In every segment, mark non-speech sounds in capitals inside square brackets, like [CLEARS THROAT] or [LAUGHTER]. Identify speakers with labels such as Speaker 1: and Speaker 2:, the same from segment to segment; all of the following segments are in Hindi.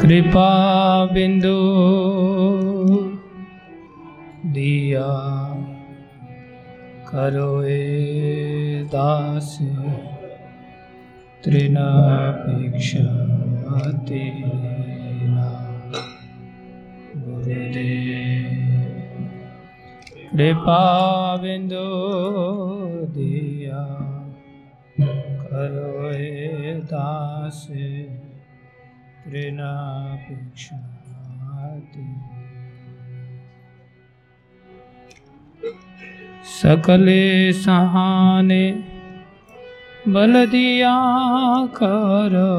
Speaker 1: कृपा बिंदु दिया करो ए दास तृणापेक्षा गुरुदेव कृपा बिंदु दिया करो ए दास। तृणापेक्षाति सकले सहाने बल दिया करो।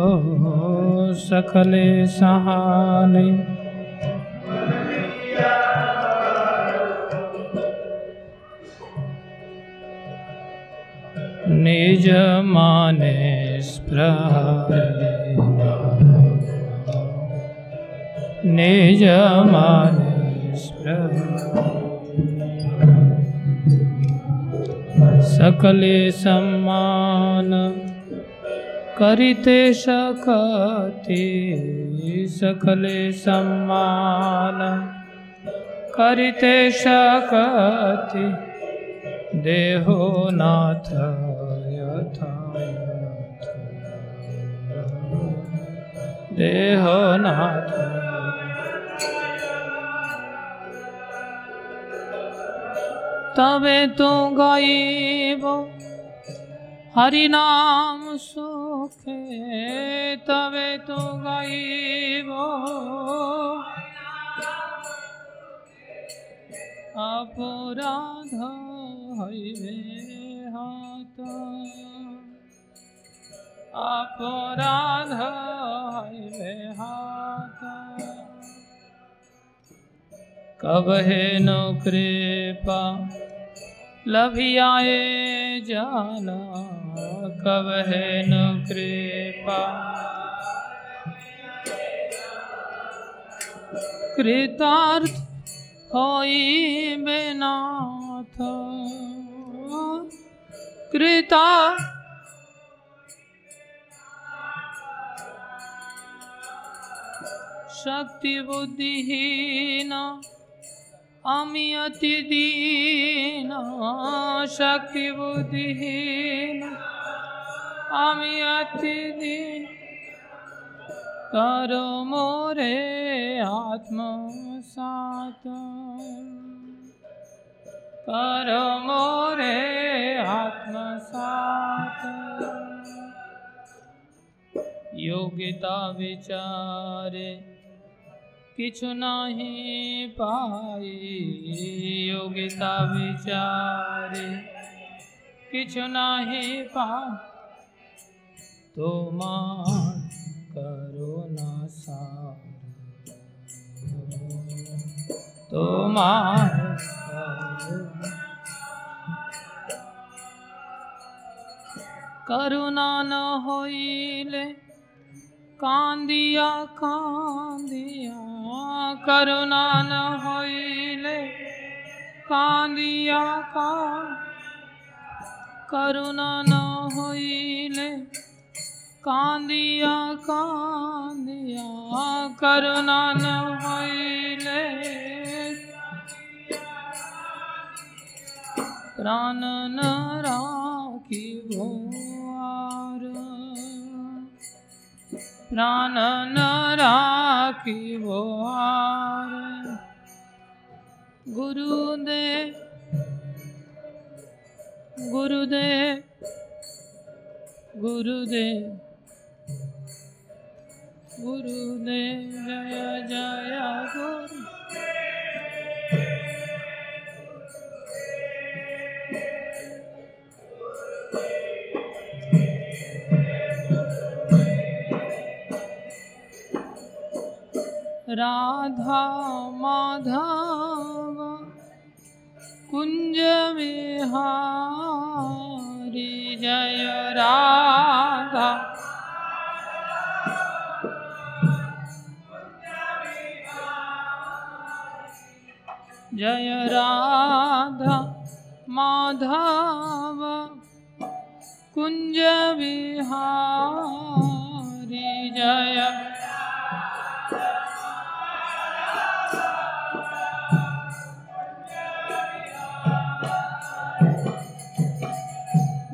Speaker 1: सकले सहाने निज माने निज माने सकले सम्मान करिते सकते सकले सम्मान करिते सकते देहो नाथ यथा देहो नाथ তবে তো গাইব হরিনাম সুখে তবে তো গাইব অপরাধ হইবে হাত। অপরাধ হইবে হাত। कब है नौ कृपा लभियाए जाना, कब है नौ कृपा कृतार्थ होई बेनाथ कृता शक्ति बुद्धिहीना আমি অতি দীন শক্তি বুদ্ধিহীন আমি অতি দীন कर मोरे आत्मसात कर मोरे आत्मसात योग्यता विचारे किछु नाही पाए, योग्यता विचारे। किछु नाही पा तुमार तो करुणा सार। तुमार तो करुणा न होइले कांदिया कांदिया, करुणा न होइले कांदिया का, करुणा न होइले कांदिया कांदिया, करुणा न होइले प्राण न राखी भो प्राण न राखिबो गुरुदेव गुरुदेव गुरुदेव गुरुदेव जय जय गुरु Thank you. राधा माधव कुंज विहारी जय राधा। जय राधा माधव कुंज विहारी जय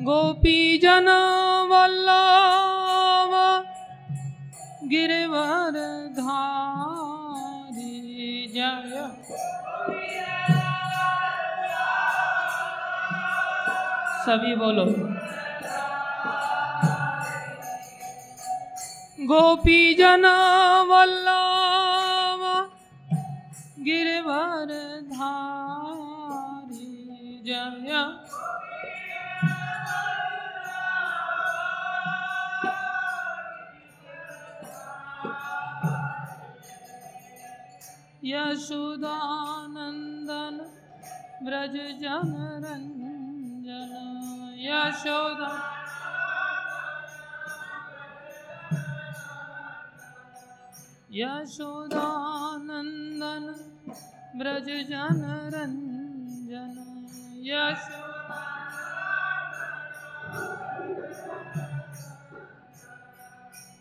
Speaker 1: गोपी जन वल्लभ गिरवर धारी जय। सभी बोलो। गोपी जन वल्लभ गिरवर धारी जय। यशोदानन्दन व्रज जनरञ्जन यशोदा। यशोदानन्दन व्रज जनरञ्जन यशो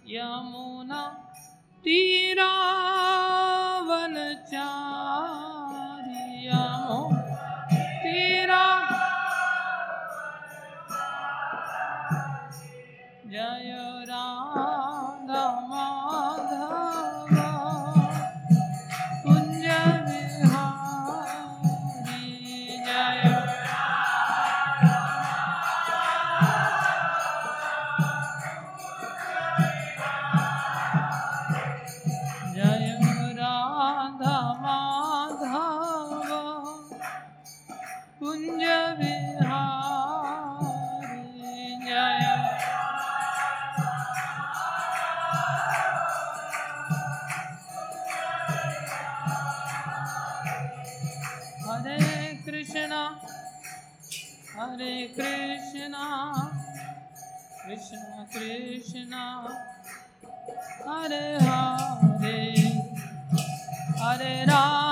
Speaker 1: यमुना तीरा। जान Krishna, Hare Hare, Hare Rama.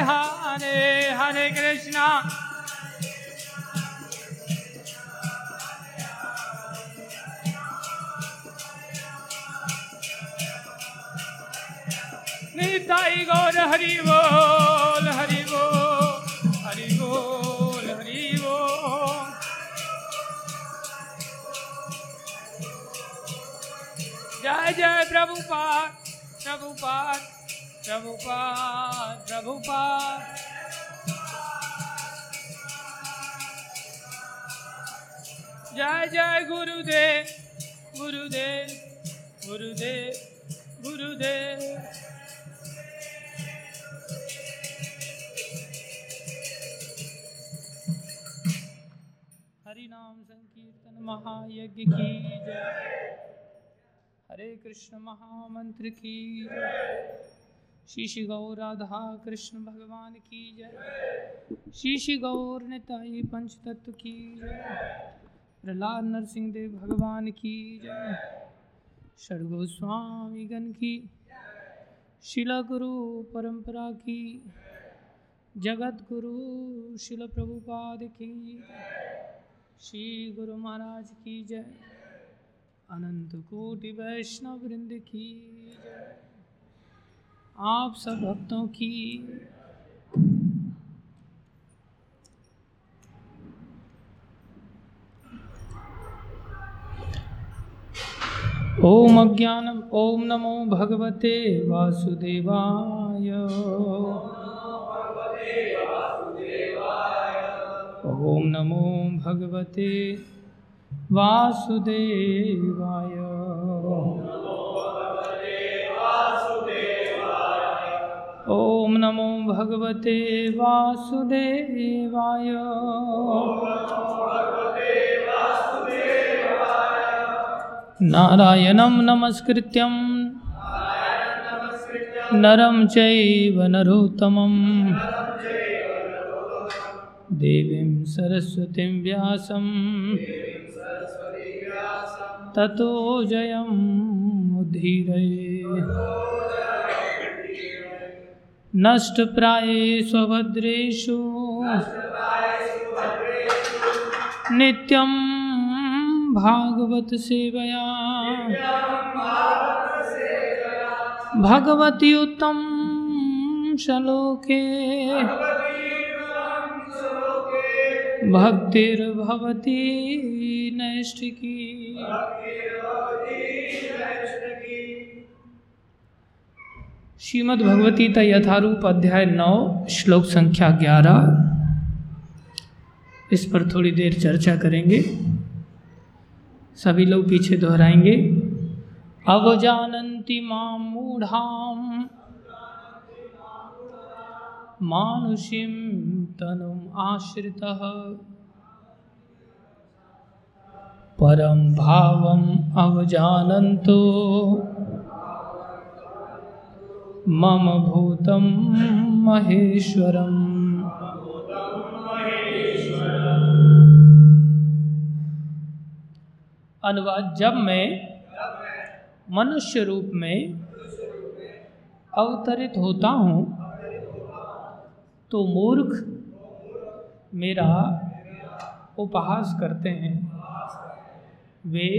Speaker 1: Hare Hare, Krishna. Nitai गौर हरि बोल हरि बोल हरि बोल हरि बोल जय जय प्रभुपाद प्रभुपाद प्रभुपाद प्रभुपाद। जय जय गुरुदेव गुरुदेव गुरुदेव गुरुदेव। हरि नाम संकीर्तन महायज्ञ की जय। हरे कृष्ण महामंत्र की जय। श्री श्री गौर राधा कृष्ण भगवान की जय। श्री श्री गौर निताई पंच तत्व की जय। प्रहलाद नरसिंह देव भगवान की जय। षडगो स्वामी गण की शिला गुरु परंपरा की जगत गुरु शिल प्रभुपाद की श्री गुरु महाराज की जय। अनंत कोटि वैष्णव वृंद की जय। आप सब भक्तों की ओम अज्ञान ओम नमो भगवते वासुदेवाय। ओम नमो भगवते वासुदेवाय। ओम नमो भगवते वासुदेवाय। नारायणं नमस्कृत्यं। नरं चैव नरोत्तमं देवीं सरस्वतीं व्यासं ततो जयमुद्धीरये नष्टप्राये स्वभद्रेषु नित्यं भागवत सेवया भगवती उत्तम श्लोके। भक्तिर्भवती नैष्टिकी श्रीमद् भगवती यथारूप अध्याय नौ, श्लोक संख्या ग्यारह। इस पर थोड़ी देर चर्चा करेंगे। सभी लोग पीछे दोहराएँगे। अवजानन्ति माँ मूढ़ाम मानुषीं तनुम् आश्रितः परं भावम् मम भूतं महेश्वरम्। अनुवाद, जब मैं मनुष्य रूप में अवतरित होता हूँ तो मूर्ख मेरा उपहास करते हैं। वे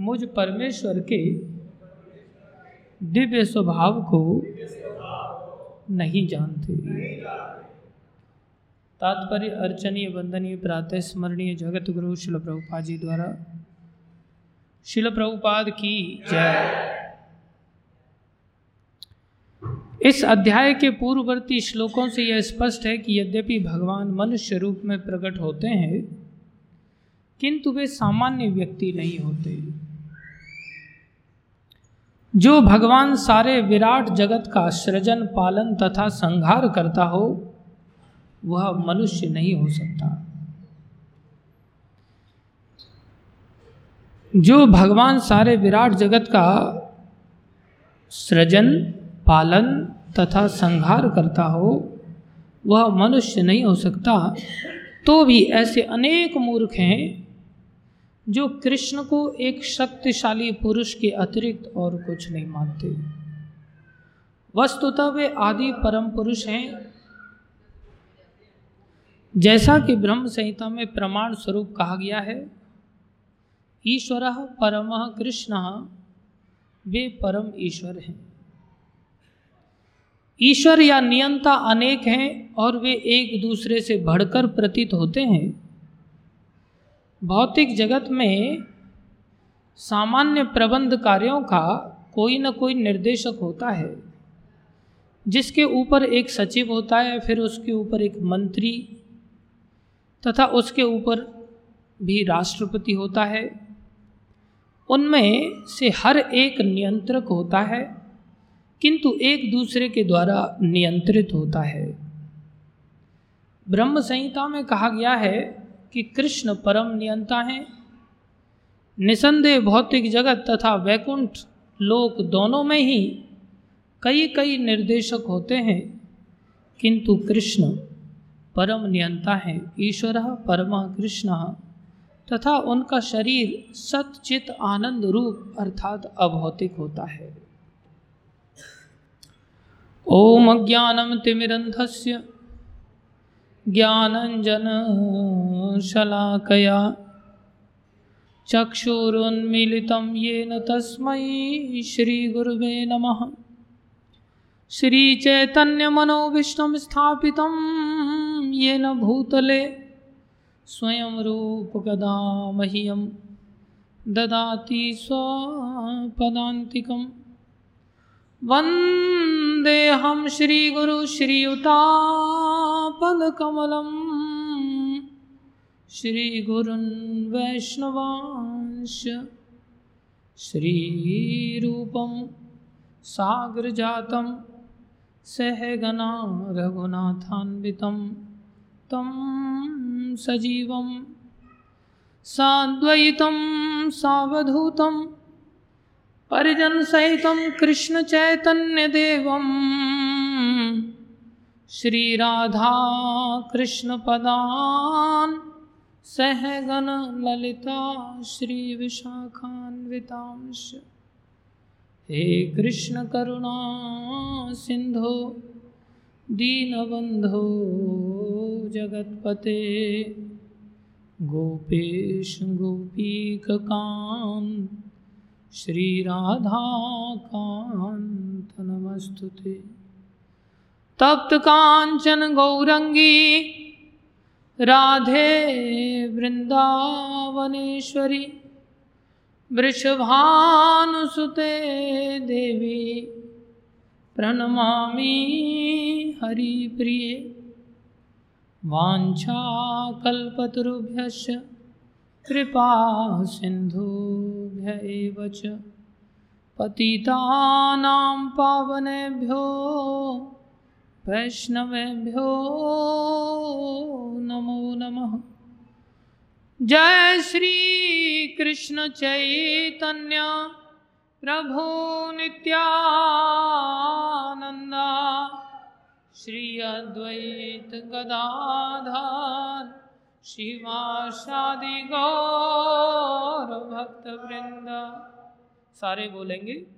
Speaker 1: मुझ परमेश्वर के दिव्य स्वभाव को नहीं जानते। तात्पर्य अर्चनीय, वंदनीय, प्रातः स्मरणीय जगत गुरु शिल प्रभुपाद जी द्वारा। शिल प्रभुपाद की जय। इस अध्याय के पूर्ववर्ती श्लोकों से यह स्पष्ट है कि यद्यपि भगवान मनुष्य रूप में प्रकट होते हैं, किंतु वे सामान्य व्यक्ति नहीं होते। जो भगवान सारे विराट जगत का सृजन, पालन तथा संहार करता हो, वह मनुष्य नहीं हो सकता। जो भगवान सारे विराट जगत का सृजन, पालन तथा संहार करता हो, वह मनुष्य नहीं हो सकता तो भी ऐसे अनेक मूर्ख हैं जो कृष्ण को एक शक्तिशाली पुरुष के अतिरिक्त और कुछ नहीं मानते। वस्तुतः वे आदि परम पुरुष हैं। जैसा कि ब्रह्म संहिता में प्रमाण स्वरूप कहा गया है, ईश्वर परम कृष्ण, वे परम ईश्वर हैं। ईश्वर या नियंता अनेक हैं और वे एक दूसरे से बढ़कर प्रतीत होते हैं। भौतिक जगत में सामान्य प्रबंध कार्यों का कोई न कोई निर्देशक होता है। जिसके ऊपर एक सचिव होता है, फिर उसके ऊपर एक मंत्री तथा उसके ऊपर भी राष्ट्रपति होता है। उनमें से हर एक नियंत्रक होता है, किंतु एक दूसरे के द्वारा नियंत्रित होता है। ब्रह्म संहिता में कहा गया है कि कृष्ण परम नियंता हैं। निसंदेह भौतिक जगत तथा वैकुंठ लोक दोनों में ही कई कई निर्देशक होते हैं। किंतु कृष्ण परम नियंता है। ईश्वर परम कृष्ण तथा उनका शरीर सतचित आनंद रूप अर्थात अभौतिक होता है। ओम अज्ञानं तिमिरन्धस्य ज्ञानञ्जनशलाकया चक्षुरुन्मीलितं येन तस्मै श्रीगुरुवे नमः। श्रीचैतन्यमनोविष्णं स्थापितं येन भूतले स्वयं रूपकदा मह्यं ददाति स्वपदान्तिकम् वन्देऽहं श्रीगुरुश्रीयुतापदकमलं श्रीगुरुन् वैष्णवांश श्रीरूपं साग्रजातं सहगना रघुनाथान्वितं तं सजीवं साद्वैतं सावधूतम्। परिजन सहित ललिता श्री विशाखान्वितांश। हे कृष्ण करुणा सिंधु दीनबंधो जगतपते गोपेश गोपीकांत श्रीराधाकान्त नमस्तु ते तप्त कांचन गौरंगी, राधे वृंदावनेश्वरी, वृषभानुसुते देवी, प्रणमामि हरिप्रिये, वाञ्छाकल्पतरुभ्यश्च कृपा सिंधुभ्य एव च पावनेभ्यो वैष्णवेभ्यो नमो नमः। जय श्री कृष्ण चैतन्य प्रभु नित्यानंदा श्री अद्वैत गदाधर, शिवाशादि गौर भक्त वृंद सारे बोलेंगे?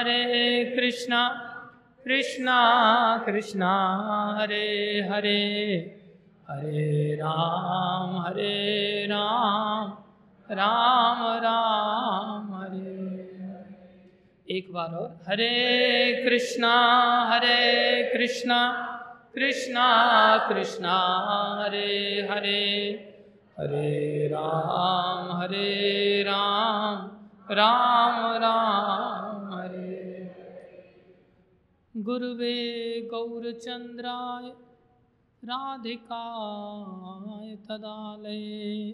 Speaker 1: हरे कृष्णा कृष्णा कृष्णा, हरे हरे हरे राम हरे राम राम राम, हरे। एक बार और, हरे कृष्णा हरे कृष्णा कृष्णा कृष्णा, हरे हरे हरे राम हरे राम राम राम। गुरुवे गौरचंद्राय, राधिकाय तदालये।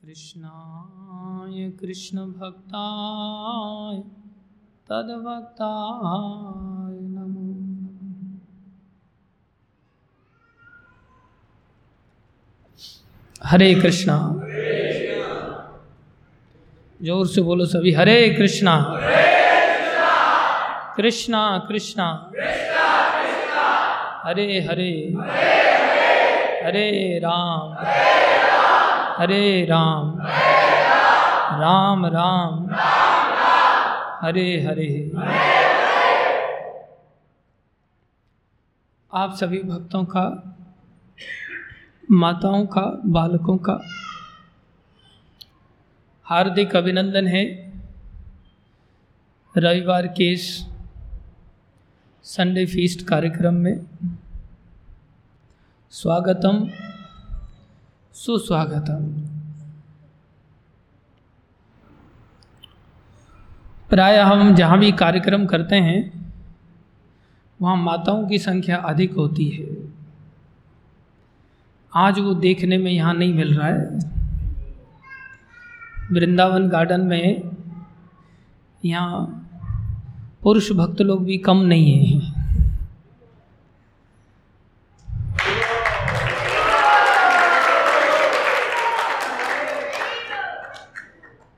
Speaker 1: कृष्णाय कृष्णभक्ताय तद्भक्ताय नमो। हरे कृष्णा। ज़ोर से बोलो सभी, हरे कृष्णा। कृष्णा कृष्णा। हरे हरे। हरे राम। हरे राम। राम राम। हरे हरे। आप सभी भक्तों का, माताओं का, बालकों का हार्दिक अभिनंदन है। रविवार के इस संडे फीस्ट कार्यक्रम में स्वागतम, सुस्वागतम। प्राय हम जहाँ भी कार्यक्रम करते हैं, वहाँ माताओं की संख्या अधिक होती है। आज वो देखने में यहाँ नहीं मिल रहा है। वृंदावन गार्डन में यहाँ पुरुष भक्त लोग भी कम नहीं हैं।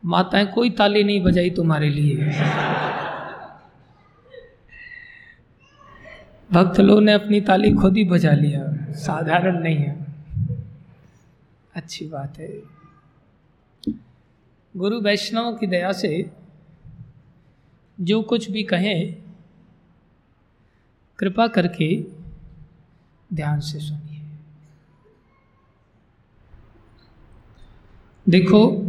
Speaker 1: माताएँ, कोई ताली नहीं बजाई तुम्हारे लिए। भक्त लोगों ने अपनी ताली खुद ही बजा लिया। साधारण नहीं है। अच्छी बात है। गुरु वैष्णव की दया से जो कुछ भी कहें, कृपा करके ध्यान से सुनिए। देखो,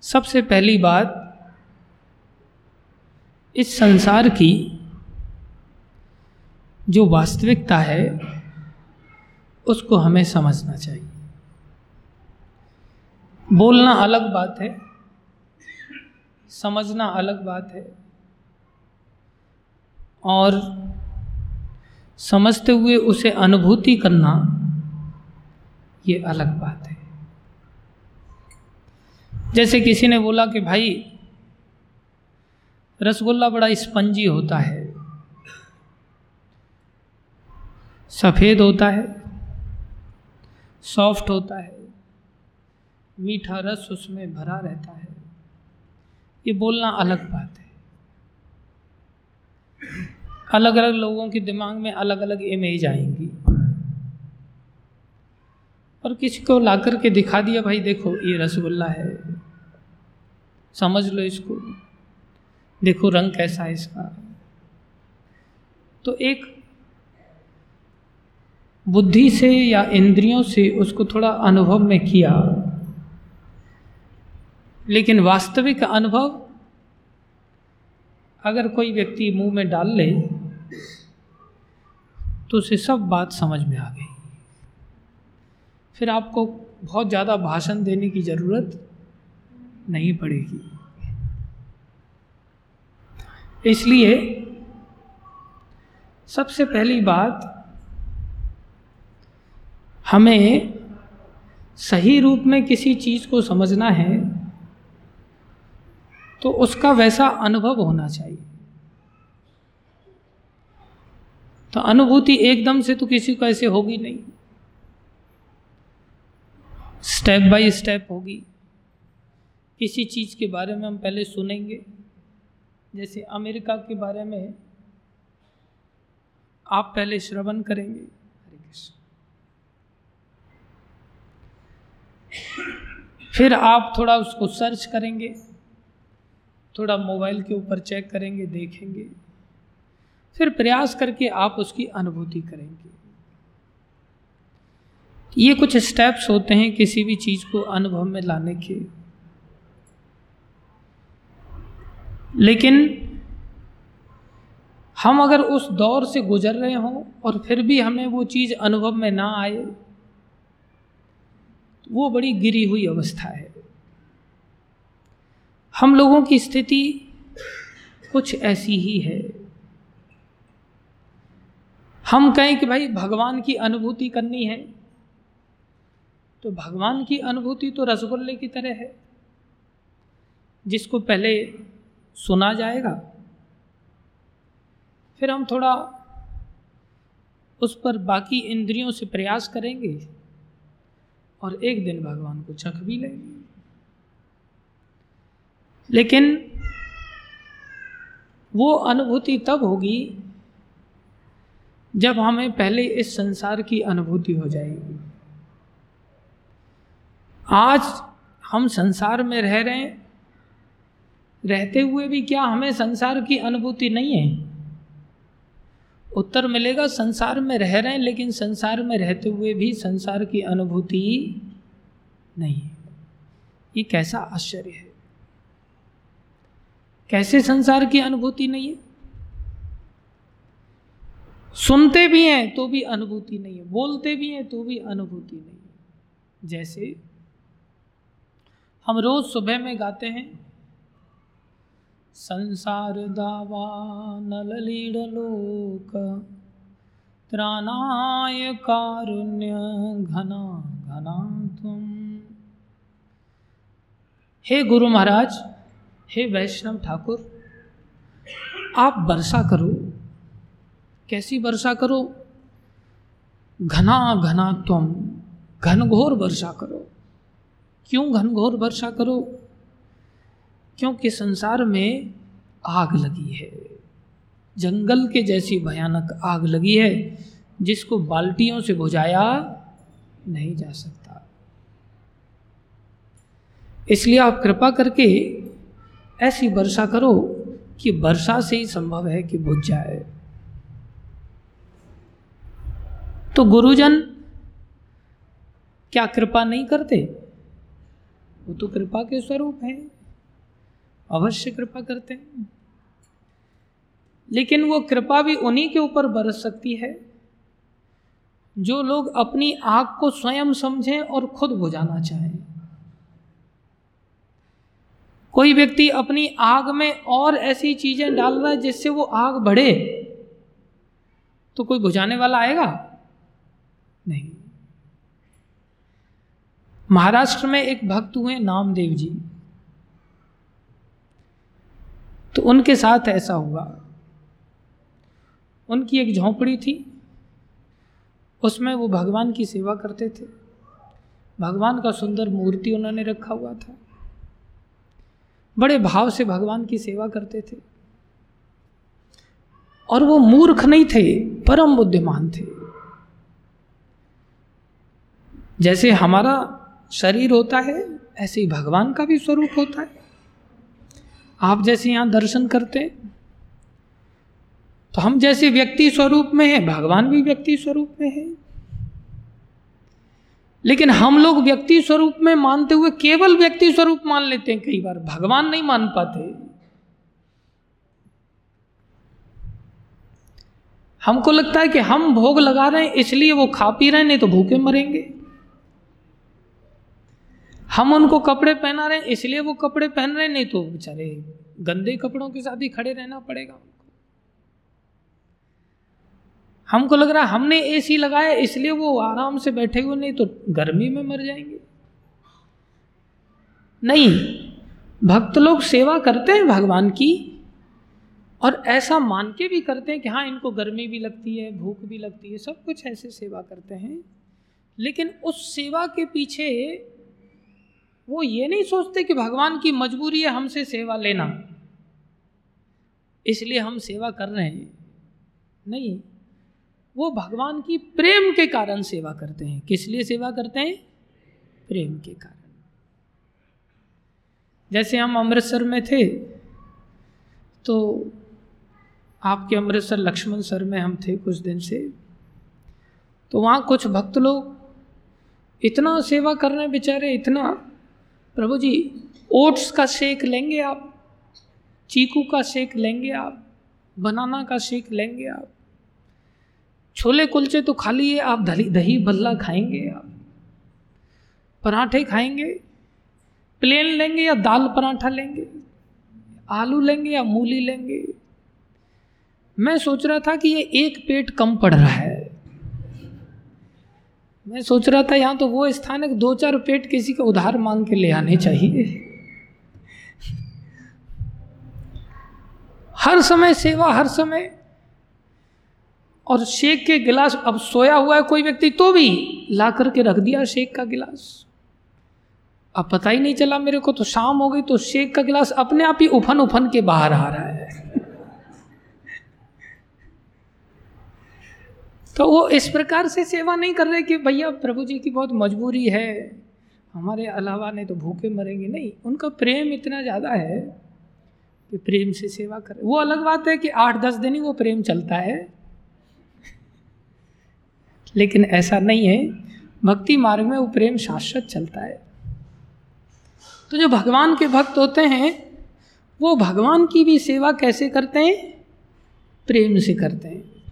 Speaker 1: सबसे पहली बात, इस संसार की जो वास्तविकता है, उसको हमें समझना चाहिए। बोलना अलग बात है समझना अलग बात है। और समझते हुए उसे अनुभूति करना ये अलग बात है। जैसे किसी ने बोला कि भाई, रसगुल्ला बड़ा स्पंजी होता है, सफ़ेद होता है, सॉफ्ट होता है, मीठा रस उसमें भरा रहता है। ये बोलना अलग बात है। अलग अलग लोगों के दिमाग में अलग अलग इमेज आएँगी। और किसी को ला कर के दिखा दिया, भाई देखो, ये रसगुल्ला है। समझ लो इसको। देखो रंग कैसा है इसका। तो एक बुद्धि से या इंद्रियों से उसको थोड़ा अनुभव में किया। लेकिन वास्तविक अनुभव, अगर कोई व्यक्ति मुँह में डाल ले तो उसे सब बात समझ में आ गई। फिर आपको बहुत ज़्यादा भाषण देने की ज़रूरत नहीं पड़ेगी। इसलिए सबसे पहली बात, हमें सही रूप में किसी चीज़ को समझना है तो उसका वैसा अनुभव होना चाहिए। तो अनुभूति एकदम से तो किसी को ऐसे होगी नहीं। स्टेप बाय स्टेप होगी। किसी चीज़ के बारे में हम पहले सुनेंगे। जैसे अमेरिका के बारे में आप पहले श्रवण करेंगे। हरे कृष्ण। फिर आप थोड़ा उसको सर्च करेंगे। थोड़ा मोबाइल के ऊपर चेक करेंगे, देखेंगे। फिर प्रयास करके आप उसकी अनुभूति करेंगे। ये कुछ स्टेप्स होते हैं किसी भी चीज़ को अनुभव में लाने के। लेकिन हम अगर उस दौर से गुजर रहे हों और फिर भी हमें वो चीज़ अनुभव में ना आए तो वो बड़ी गिरी हुई अवस्था है। हम लोगों की स्थिति कुछ ऐसी ही है। हम कहें कि भाई भगवान की अनुभूति करनी है तो भगवान की अनुभूति तो रसगुल्ले की तरह है। जिसको पहले सुना जाएगा, फिर हम थोड़ा उस पर बाकी इंद्रियों से प्रयास करेंगे और एक दिन भगवान को चख भी लेंगे। लेकिन वो अनुभूति तब होगी जब हमें पहले इस संसार की अनुभूति हो जाएगी। आज हम संसार में रह रहे हैं, रहते हुए भी क्या हमें संसार की अनुभूति नहीं है? उत्तर मिलेगा, संसार में रह रहे हैं, लेकिन संसार में रहते हुए भी संसार की अनुभूति नहीं है। ये कैसा आश्चर्य है। कैसे संसार की अनुभूति नहीं है? सुनते भी हैं तो भी अनुभूति नहीं है। बोलते भी हैं तो भी अनुभूति नहीं है। जैसे हम रोज सुबह में गाते हैं, संसार दावा नललीडलोक त्राणाय कारुण्य घना घना तुम। हे गुरु महाराज हे वैष्णव ठाकुर, आप वर्षा करो। कैसी वर्षा करो? घना घना तुम घनघोर वर्षा करो। क्यों घनघोर वर्षा करो? क्योंकि संसार में आग लगी है। जंगल के जैसी भयानक आग लगी है, जिसको बाल्टियों से बुझाया नहीं जा सकता। इसलिए आप कृपा करके ऐसी वर्षा करो कि वर्षा से ही संभव है कि बुझ जाए। तो गुरुजन क्या कृपा नहीं करते? वो तो कृपा के स्वरूप है, अवश्य कृपा करते हैं। लेकिन वो कृपा भी उन्हीं के ऊपर बरस सकती है, जो लोग अपनी आग को स्वयं समझें और खुद बुझाना चाहें। कोई व्यक्ति अपनी आग में और ऐसी चीज़ें डाल रहा है जिससे वो आग बढ़े तो कोई बुझाने वाला आएगा? नहीं। महाराष्ट्र में एक भक्त हुए नामदेव जी। तो उनके साथ ऐसा हुआ। उनकी एक झोंपड़ी थी। उसमें वो भगवान की सेवा करते थे। भगवान का सुंदर मूर्ति उन्होंने रखा हुआ था। बड़े भाव से भगवान की सेवा करते थे। और वो मूर्ख नहीं थे, परम बुद्धिमान थे। जैसे हमारा शरीर होता है, ऐसे ही भगवान का भी स्वरूप होता है। आप जैसे यहाँ दर्शन करते हैं तो हम जैसे व्यक्ति स्वरूप में हैं, भगवान भी व्यक्ति स्वरूप में है। लेकिन हम लोग व्यक्ति स्वरूप में मानते हुए केवल व्यक्ति स्वरूप मान लेते हैं, कई बार भगवान नहीं मान पाते। हमको लगता है कि हम भोग लगा रहे हैं, इसलिए वो खा पी रहे हैं, नहीं तो भूखे मरेंगे। हम उनको कपड़े पहना रहे हैं, इसलिए वो कपड़े पहन रहे हैं, नहीं तो बेचारे गंदे कपड़ों के साथ ही खड़े रहना पड़ेगा। हमको लग रहा है हमने एसी लगाया, इसलिए वो आराम से बैठे हुए, नहीं तो गर्मी में मर जाएँगे। नहीं, भक्त लोग सेवा करते हैं भगवान की और ऐसा मान के भी करते हैं कि हाँ इनको गर्मी भी लगती है, भूख भी लगती है, सब कुछ ऐसे सेवा करते हैं। लेकिन उस सेवा के पीछे वो ये नहीं सोचते कि भगवान की मजबूरी है हमसे सेवा लेना। इसलिए हम सेवा कर रहे हैं। नहीं वो भगवान की प्रेम के कारण सेवा करते हैं। किस लिए सेवा करते हैं? प्रेम के कारण। जैसे हम अमृतसर में थे तो आपके अमृतसर लक्ष्मण सर में हम थे कुछ दिन से। तो वहाँ कुछ भक्त लोग इतना सेवा कर रहे बेचारे, इतना, प्रभु जी, ओट्स का शेक लेंगे आप, चीकू का शेक लेंगे आप, बनाना का शेक लेंगे आप छोले कुलचे तो खा लिए, आप दही दही बल्ला खाएँगे आप। पराठे खाएँगे, प्लेन लेंगे या दाल पराठा लेंगे, आलू लेंगे या मूली लेंगे। मैं सोच रहा था कि ये एक पेट कम पड़ रहा है। मैं सोच रहा था यहाँ तो वो स्थान है दो चार पेट किसी का उधार मांग के ले आने चाहिए। हर समय सेवा, हर समय और शेक के गिलास, अब सोया हुआ है कोई व्यक्ति तो भी, ला करके रख दिया शेक का गिलास। अब पता ही नहीं चला मेरे को तो शाम हो गई तो शेक का गिलास अपने आप ही उफन उफन के बाहर आ रहा है। [LAUGHS] तो वो इस प्रकार से सेवा नहीं कर रहे कि भैया प्रभु जी की बहुत मजबूरी है, हमारे अलावा नहीं तो भूखे मरेंगे। नहीं, उनका प्रेम इतना ज़्यादा है कि प्रेम से सेवा करे। वो अलग बात है कि आठ दस दिन ही वो प्रेम चलता है। लेकिन ऐसा नहीं है। भक्ति मार्ग में वो प्रेम शाश्वत चलता है। तो जो भगवान के भक्त होते हैं, वो भगवान की भी सेवा कैसे करते हैं? प्रेम से करते हैं।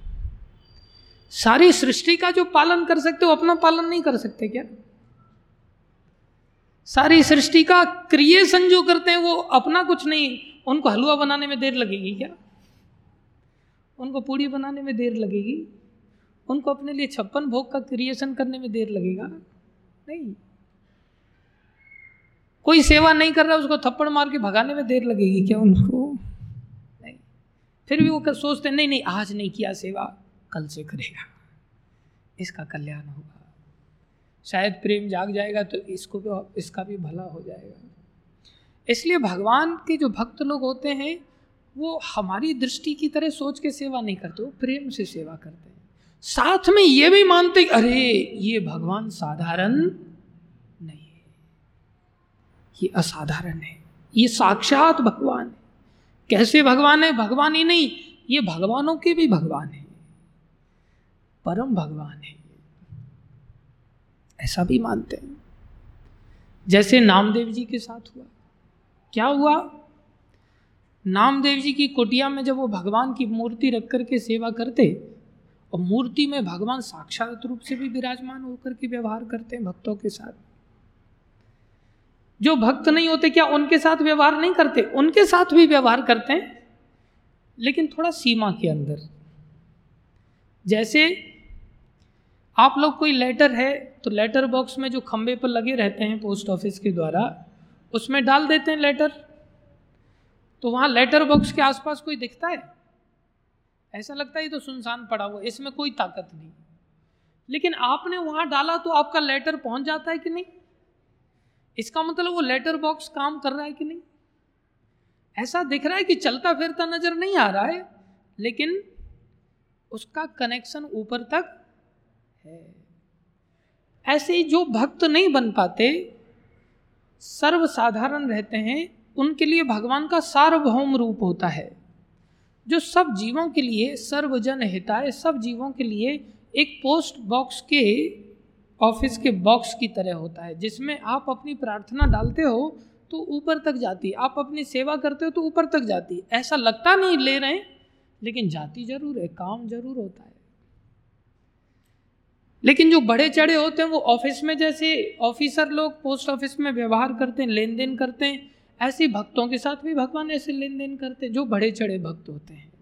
Speaker 1: सारी सृष्टि का जो पालन कर सकते हो अपना पालन नहीं कर सकते क्या? सारी सृष्टि का क्रिएशन जो करते हैं, वो अपना कुछ नहीं। उनको हलवा बनाने में देर लगेगी क्या? उनको पूड़ी बनाने में देर लगेगी? उनको अपने लिए छप्पन भोग का क्रिएशन करने में देर लगेगा? नहीं। कोई सेवा नहीं कर रहा, उसको थप्पड़ मार के भगाने में देर लगेगी क्या उनको? नहीं। फिर भी वो सोचते नहीं नहीं, आज नहीं किया सेवा, कल से करेगा। इसका कल्याण होगा। शायद प्रेम जाग जाएगा तो इसको भी, इसका भी भला हो जाएगा। इसलिए भगवान के जो भक्त लोग होते हैं, वो हमारी दृष्टि की तरह सोच के सेवा नहीं करते, वो प्रेम से सेवा करते हैं। साथ में ये भी मानते अरे, ये भगवान साधारण नहीं है। ये असाधारण है। ये साक्षात भगवान है। कैसे भगवान है? भगवान ही नहीं, ये भगवानों के भी भगवान है। परम भगवान है। ऐसा भी मानते हैं। जैसे नामदेव जी के साथ हुआ। क्या हुआ? नामदेव जी की कुटिया में जब वो भगवान की मूर्ति रख करके सेवा करते और मूर्ति में भगवान साक्षात रूप से भी विराजमान होकर के व्यवहार करते हैं भक्तों के साथ। जो भक्त नहीं होते, क्या उनके साथ व्यवहार नहीं करते? उनके साथ भी व्यवहार करते हैं, लेकिन थोड़ा सीमा के अंदर। जैसे आप लोग कोई लेटर है तो लेटर बॉक्स में जो खंबे पर लगे रहते हैं पोस्ट ऑफ़िस के द्वारा, उसमें डाल देते हैं लेटर। तो वहाँ लेटर बॉक्स के आसपास कोई दिखता है? ऐसा लगता है ये तो सुनसान पड़ा हुआ इसमें कोई ताकत नहीं। लेकिन आपने वहाँ डाला तो आपका लेटर पहुँच जाता है कि नहीं? इसका मतलब वो लेटर बॉक्स काम कर रहा है कि नहीं? ऐसा दिख रहा है कि चलता फिरता नज़र नहीं आ रहा है, लेकिन उसका कनेक्शन ऊपर तक है। ऐसे ही जो भक्त नहीं बन पाते, सर्वसाधारण रहते हैं, उनके लिए भगवान का सार्वभौम रूप होता है। जो सब जीवों के लिए, सर्वजन हिताय सब जीवों के लिए एक पोस्ट बॉक्स के ऑफ़िस के बॉक्स की तरह होता है, जिसमें आप अपनी प्रार्थना डालते हो तो ऊपर तक जाती आप अपनी सेवा करते हो तो ऊपर तक जाती ऐसा लगता नहीं ले रहे हैं, लेकिन जाती ज़रूर है, काम ज़रूर होता है। लेकिन जो बड़े चढ़े होते हैं, वो ऑफ़िस में जैसे ऑफिसर लोग पोस्ट ऑफ़िस में व्यवहार करते हैं, लेन देन करते हैं ऐसे भक्तों के साथ भी भगवान ऐसे लेन देन करते जो बड़े चढ़े भक्त होते हैं।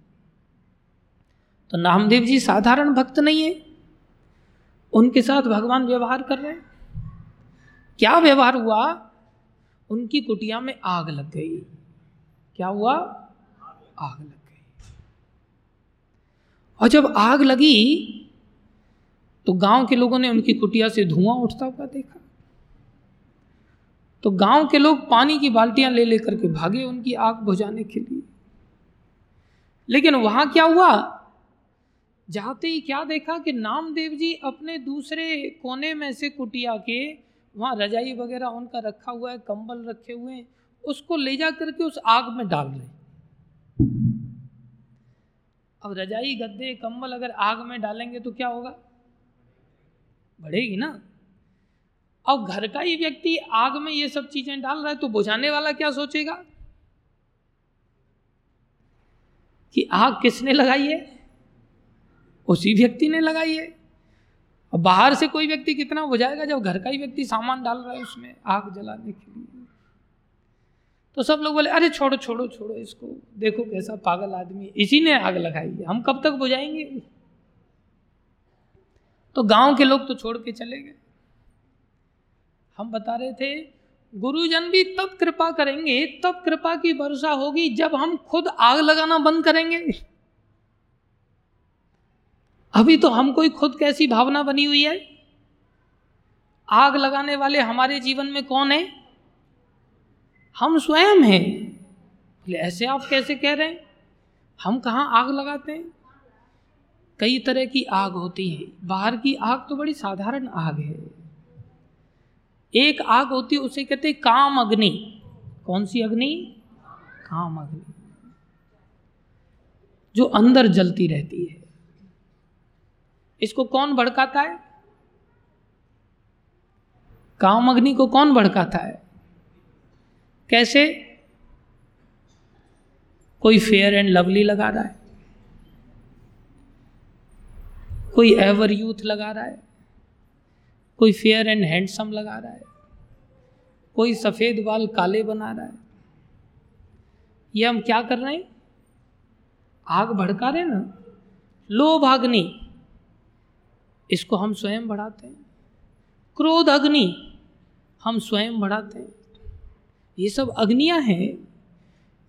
Speaker 1: तो नामदेव जी साधारण भक्त नहीं है। उनके साथ भगवान व्यवहार कर रहे हैं। क्या व्यवहार हुआ? उनकी कुटिया में आग लग गई। क्या हुआ? आग लग गई। और जब आग लगी तो गाँव के लोगों ने उनकी कुटिया से धुआँ उठता हुआ देखा। तो गाँव के लोग पानी की बाल्टियाँ ले लेकर के भागे उनकी आग बुझाने के लिए। लेकिन वहाँ क्या हुआ? जाते ही क्या देखा कि नामदेव जी अपने दूसरे कोने में से कुटिया के वहाँ रजाई वगैरह उनका रखा हुआ है, कंबल रखे हुए हैं, उसको ले जा करके उस आग में डाल रहे अब रजाई, गद्दे, कंबल अगर आग में डालेंगे तो क्या होगा? बढ़ेगी ना। अब घर का ही व्यक्ति आग में ये सब चीज़ें डाल रहा है तो बुझाने वाला क्या सोचेगा? कि आग किसने लगाई है? उसी व्यक्ति ने लगाई है। और बाहर से कोई व्यक्ति कितना बुझाएगा जब घर का ही व्यक्ति सामान डाल रहा है उसमें आग जलाने के लिए? तो सब लोग बोले, अरे छोड़ो छोड़ो छोड़ो इसको। देखो कैसा पागल आदमी इसी ने आग लगाई है। हम कब तक बुझाएँगे? तो गाँव के लोग तो छोड़ के चले गए। हम बता रहे थे, गुरुजन भी तब कृपा करेंगे, तब कृपा की वर्षा होगी जब हम खुद आग लगाना बंद करेंगे। अभी तो हम कोई खुद कैसी भावना बनी हुई है? आग लगाने वाले हमारे जीवन में कौन है? हम स्वयं हैं। ऐसे आप कैसे कह रहे हैं? हम कहाँ आग लगाते हैं? कई तरह की आग होती है। बाहर की आग तो बड़ी साधारण आग है। एक आग होती है, उसे कहते हैं काम अग्नि। कौन सी अग्नि? काम अग्नि। जो अंदर जलती रहती है। इसको कौन भड़काता है? काम अग्नि को कौन भड़काता है? कैसे? कोई फेयर एंड लवली लगा रहा है। कोई एवर यूथ लगा रहा है। कोई फेयर एंड हैंडसम लगा रहा है, कोई सफ़ेद बाल काले बना रहा है। ये हम क्या कर रहे हैं? आग भड़का रहे ना? लोभ अग्नि। इसको हम स्वयं बढ़ाते हैं। क्रोध अग्नि। हम स्वयं बढ़ाते हैं। ये सब अग्नियाँ हैं।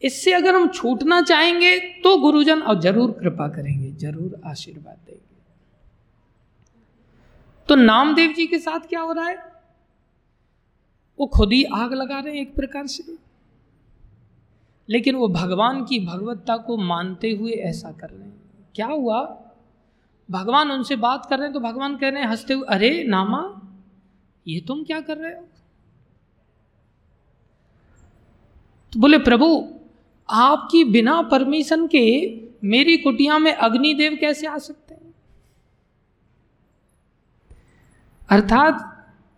Speaker 1: इससे अगर हम छूटना चाहेंगे तो गुरुजन और ज़रूर कृपा करेंगे, ज़रूर आशीर्वाद देंगे। तो नामदेव जी के साथ क्या हो रहा है? वो खुद ही आग लगा रहे हैं एक प्रकार से। लेकिन वो भगवान की भगवत्ता को मानते हुए ऐसा कर रहे हैं। क्या हुआ? भगवान उनसे बात कर रहे हैं तो भगवान कह रहे हैं, हँसते हुए, अरे नामा, ये तुम क्या कर रहे हो? तो बोले, प्रभु, आपकी बिना परमिशन के मेरी कुटिया में अग्निदेव कैसे आ सकते हैं अर्थात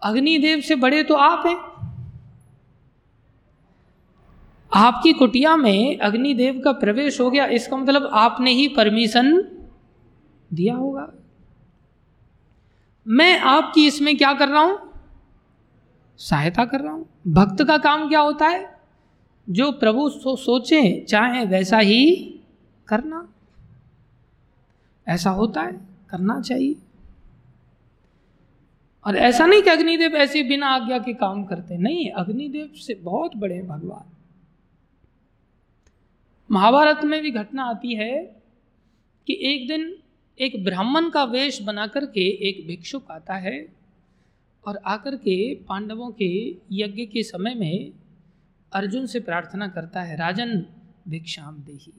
Speaker 1: अग्निदेव से बड़े तो आप हैं। आपकी कुटिया में अग्निदेव का प्रवेश हो गया इसका मतलब आपने ही परमिशन दिया होगा। मैं आपकी इसमें क्या कर रहा हूँ? सहायता कर रहा हूँ। भक्त का काम क्या होता है? जो प्रभु सो, सोचे चाहे वैसा ही करना। ऐसा होता है करना चाहिए। और ऐसा नहीं कि अग्निदेव ऐसे बिना आज्ञा के काम करते। नहीं, अग्निदेव से बहुत बड़े भगवान। महाभारत में भी घटना आती है कि एक दिन एक ब्राह्मण का वेश बना करके एक भिक्षुक आता है और आकर के पांडवों के यज्ञ के समय में अर्जुन से प्रार्थना करता है, राजन, भिक्षाम देही।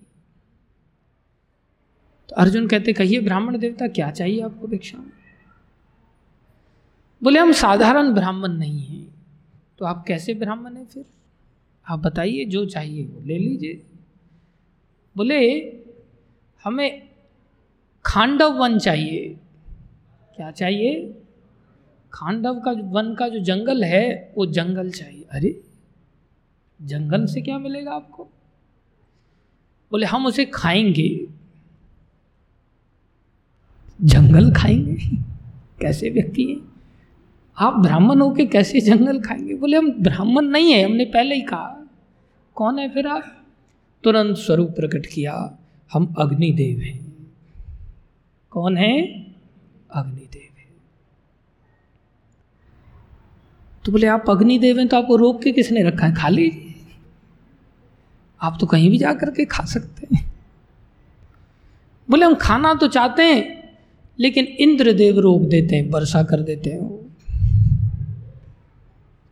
Speaker 1: तो अर्जुन कहते, कहिए ब्राह्मण देवता, क्या चाहिए आपको भिक्षाम? बोले, हम साधारण ब्राह्मण नहीं हैं। तो आप कैसे ब्राह्मण हैं फिर? आप बताइए, जो चाहिए वो ले लीजिए। बोले, हमें खांडव वन चाहिए। क्या चाहिए? खांडव का वन का जो जंगल है, वो जंगल चाहिए। अरे, जंगल से क्या मिलेगा आपको? बोले, हम उसे खाएँगे। जंगल खाएँगे? [LAUGHS] कैसे व्यक्ति हैं? आप ब्राह्मण होके कैसे जंगल खाएँगे? बोले, हम ब्राह्मण नहीं है, हमने पहले ही कहा। कौन है फिर आप? तुरंत स्वरूप प्रकट किया, हम अग्निदेव हैं। कौन है? अग्निदेव है। तो बोले, आप अग्निदेव हैं तो आपको रोक के किसने रखा है? खा आप तो कहीं भी जा करके खा सकते हैं। बोले, हम खाना तो चाहते हैं, लेकिन इंद्रदेव रोक देते हैं, वर्षा कर देते हैं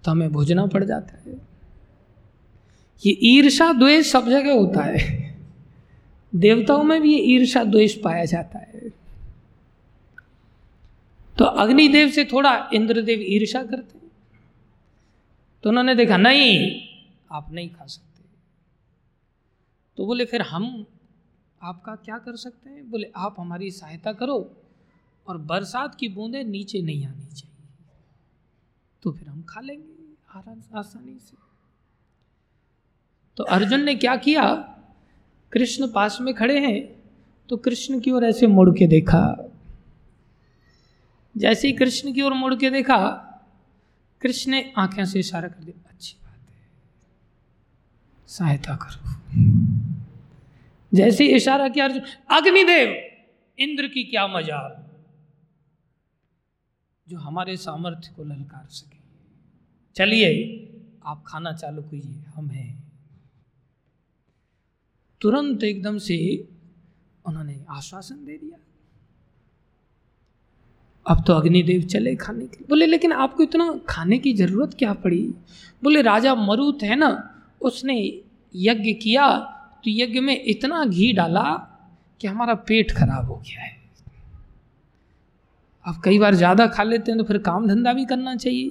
Speaker 1: तो हमें भोजना पड़ जाता है। ये ईर्षा द्वेष सब जगह होता है। देवताओं में भी ये ईर्षा द्वेष पाया जाता है। तो अग्निदेव से थोड़ा इंद्रदेव ईर्षा करते हैं। तो उन्होंने देखा, नहीं, आप नहीं खा सकते। तो बोले, फिर हम आपका क्या कर सकते हैं? बोले, आप हमारी सहायता करो और बरसात की बूंदें नीचे नहीं आनी चाहिए। तो फिर हम खा लेंगे आराम से, आसानी से। तो अर्जुन ने क्या किया? कृष्ण पास में खड़े हैं तो कृष्ण की ओर ऐसे मुड़ के देखा। जैसे ही कृष्ण की ओर मुड़ के देखा, कृष्ण ने आँखें से इशारा कर दिया, अच्छी बात है। सहायता करो। जैसे ही इशारा किया अर्जुन, अग्निदेव, इंद्र की क्या मजाल? जो हमारे सामर्थ्य को ललकार सके। चलिए, आप खाना चालू कीजिए, हम हैं। तुरंत एकदम से उन्होंने आश्वासन दे दिया। अब तो अग्निदेव चले खाने के लिए। बोले, लेकिन आपको इतना खाने की ज़रूरत क्या पड़ी? बोले, राजा मरुत है ना, उसने यज्ञ किया तो यज्ञ में इतना घी डाला कि हमारा पेट खराब हो गया है। अब कई बार ज़्यादा खा लेते हैं तो फिर काम धंधा भी करना चाहिए।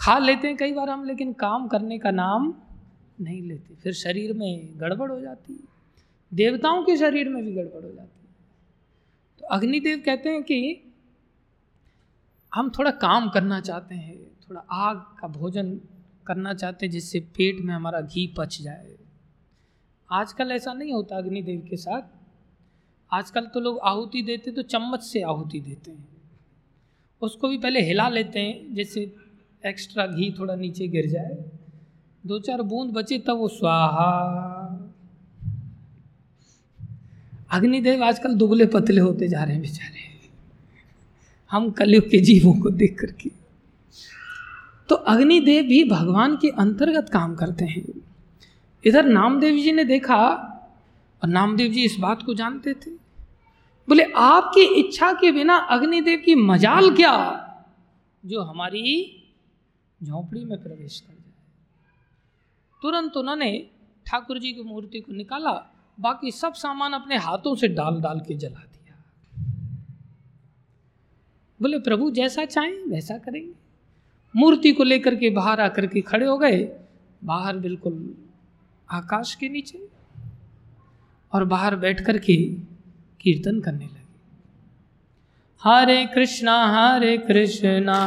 Speaker 1: खा लेते हैं कई बार हम, लेकिन काम करने का नाम नहीं लेते। फिर शरीर में गड़बड़ हो जाती है। देवताओं के शरीर में भी गड़बड़ हो जाती है। तो अग्निदेव कहते हैं कि हम थोड़ा काम करना चाहते हैं, थोड़ा आग का भोजन करना चाहते हैं, जिससे पेट में हमारा घी पच जाए। आजकल ऐसा नहीं होता अग्निदेव के साथ। आजकल तो लोग आहुति देते तो चम्मच से आहुति देते हैं। उसको भी पहले हिला लेते हैं, जैसे एक्स्ट्रा घी थोड़ा नीचे गिर जाए। दो चार बूंद बचे तब वो स्वाहा। अग्निदेव आजकल दुबले पतले होते जा रहे हैं बेचारे। हम कलयुग के जीवों को देख करके। तो अग्निदेव भी भगवान के अंतर्गत काम करते हैं। इधर नामदेव जी ने देखा, और नामदेव जी इस बात को जानते थे। बोले, आपकी इच्छा के बिना अग्निदेव की मजाल क्या? जो हमारी झोंपड़ी में प्रवेश कर जाए। तुरंत उन्होंने ठाकुर जी की मूर्ति को निकाला, बाकी सब सामान अपने हाथों से डाल डाल के जला दिया। बोले, प्रभु, जैसा चाहें, वैसा करेंगे। मूर्ति को लेकर के बाहर आकर के खड़े हो गए। बाहर बिल्कुल आकाश के नीचे और बाहर बैठ कर के कीर्तन करने लगे। हरे कृष्णा हरे कृष्णा।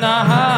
Speaker 1: कृष्णा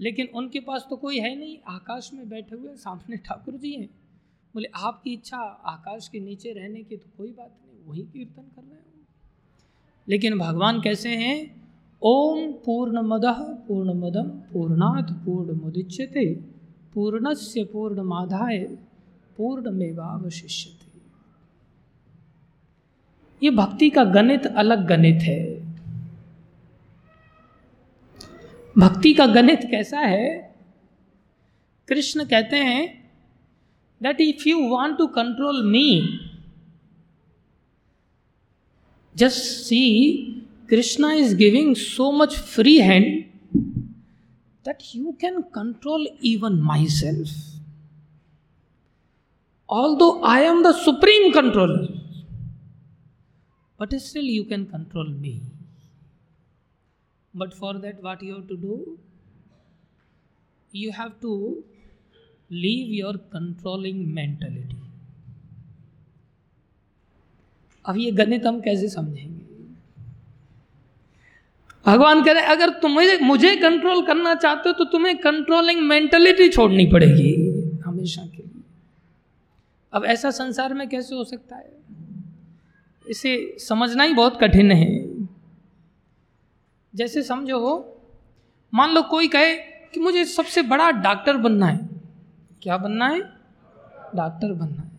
Speaker 1: लेकिन उनके पास तो कोई है नहीं, आकाश में बैठे हुए सामने ठाकुर जी हैं। बोले, आपकी इच्छा आकाश के नीचे रहने की तो कोई बात नहीं, वही कीर्तन कर रहे हो लेकिन भगवान कैसे हैं? ओम पूर्ण मद पूर्ण मदम पूर्णात पूर्ण मुदिच्यते पूर्णस्य पूर्णमाधाय पूर्णमेवावशिष्यते। ये भक्ति का गणित अलग गणित है। भक्ति का गणित कैसा है कृष्ण कहते हैं that if you want to control me just see Krishna is giving so much free hand that you can control even myself although I am the supreme controller but still you can control me. But for that, what you have to do? You have to leave your controlling mentality. अब ये गणित हम कैसे समझेंगे भगवान कह रहे अगर तुम्हें मुझे कंट्रोल करना चाहते हो तो तुम्हें कंट्रोलिंग मेंटेलिटी छोड़नी पड़ेगी हमेशा के लिए अब ऐसा संसार में कैसे हो सकता है इसे समझना ही बहुत कठिन है जैसे समझो हो मान लो कोई कहे कि मुझे सबसे बड़ा डॉक्टर बनना है। क्या बनना है? डॉक्टर बनना है।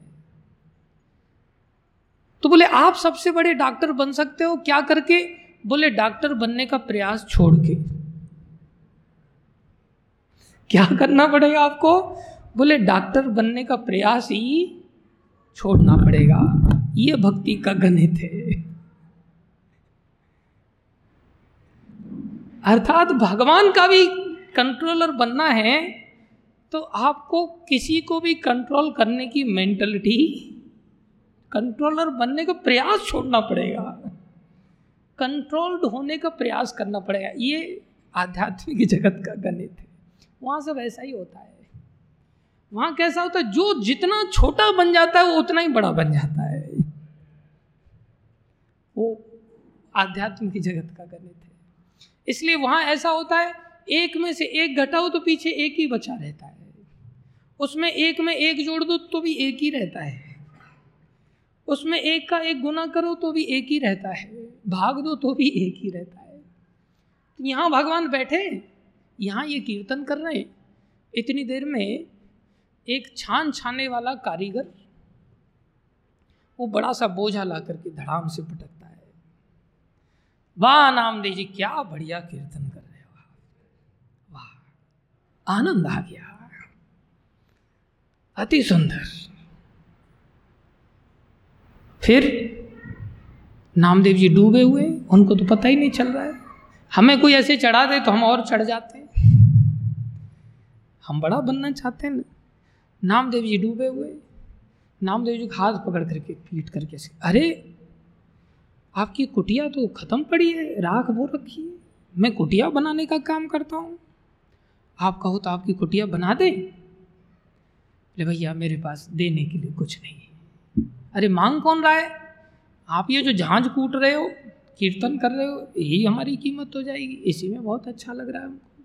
Speaker 1: तो बोले, आप सबसे बड़े डॉक्टर बन सकते हो क्या करके? बोले, डॉक्टर बनने का प्रयास छोड़ के। क्या करना पड़ेगा आपको? बोले, डॉक्टर बनने का प्रयास ही छोड़ना पड़ेगा। ये भक्ति का गणित है। अर्थात भगवान का भी कंट्रोलर बनना है तो आपको किसी को भी कंट्रोल करने की मेंटलिटी कंट्रोलर बनने का प्रयास छोड़ना पड़ेगा। कंट्रोल्ड होने का प्रयास करना पड़ेगा। ये आध्यात्मिक जगत का गणित है। वहाँ सब ऐसा ही होता है। वहाँ कैसा होता है? जो जितना छोटा बन जाता है, वो उतना ही बड़ा बन जाता है। वो आध्यात्म की जगत का गणित है। इसलिए वहाँ ऐसा होता है, एक में से एक घटाओ तो पीछे एक ही बचा रहता है। उसमें एक में एक जोड़ दो तो भी एक ही रहता है। उसमें एक का एक गुना करो तो भी एक ही रहता है। भाग दो तो भी एक ही रहता है। तो यहाँ भगवान बैठे, यहाँ ये कीर्तन कर रहे। हैं इतनी देर में एक छान छाने वाला कारीगर, वो बड़ा सा बोझा ला करके धड़ाम से पटकता है वाह नामदेव जी, क्या बढ़िया कीर्तन कर रहे हो वाह, आनंद आ गया। अति सुंदर। फिर नामदेव जी डूबे हुए, उनको तो पता ही नहीं चल रहा है। हमें कोई ऐसे चढ़ा दे तो हम और चढ़ जाते हैं। हम बड़ा बनना चाहते हैं। नामदेव जी डूबे हुए। नामदेव जी हाथ पकड़ करके पीट करके से अरे आपकी कुटिया तो खत्म पड़ी है, राख वो रखी है। मैं कुटिया बनाने का काम करता हूँ। आप कहो तो आपकी कुटिया बना दे। बोले भैया, मेरे पास देने के लिए कुछ नहीं है। अरे मांग कौन रहा है? आप ये जो झांझ कूट रहे हो, कीर्तन कर रहे हो, यही हमारी कीमत हो जाएगी। इसी में बहुत अच्छा लग रहा है हमको।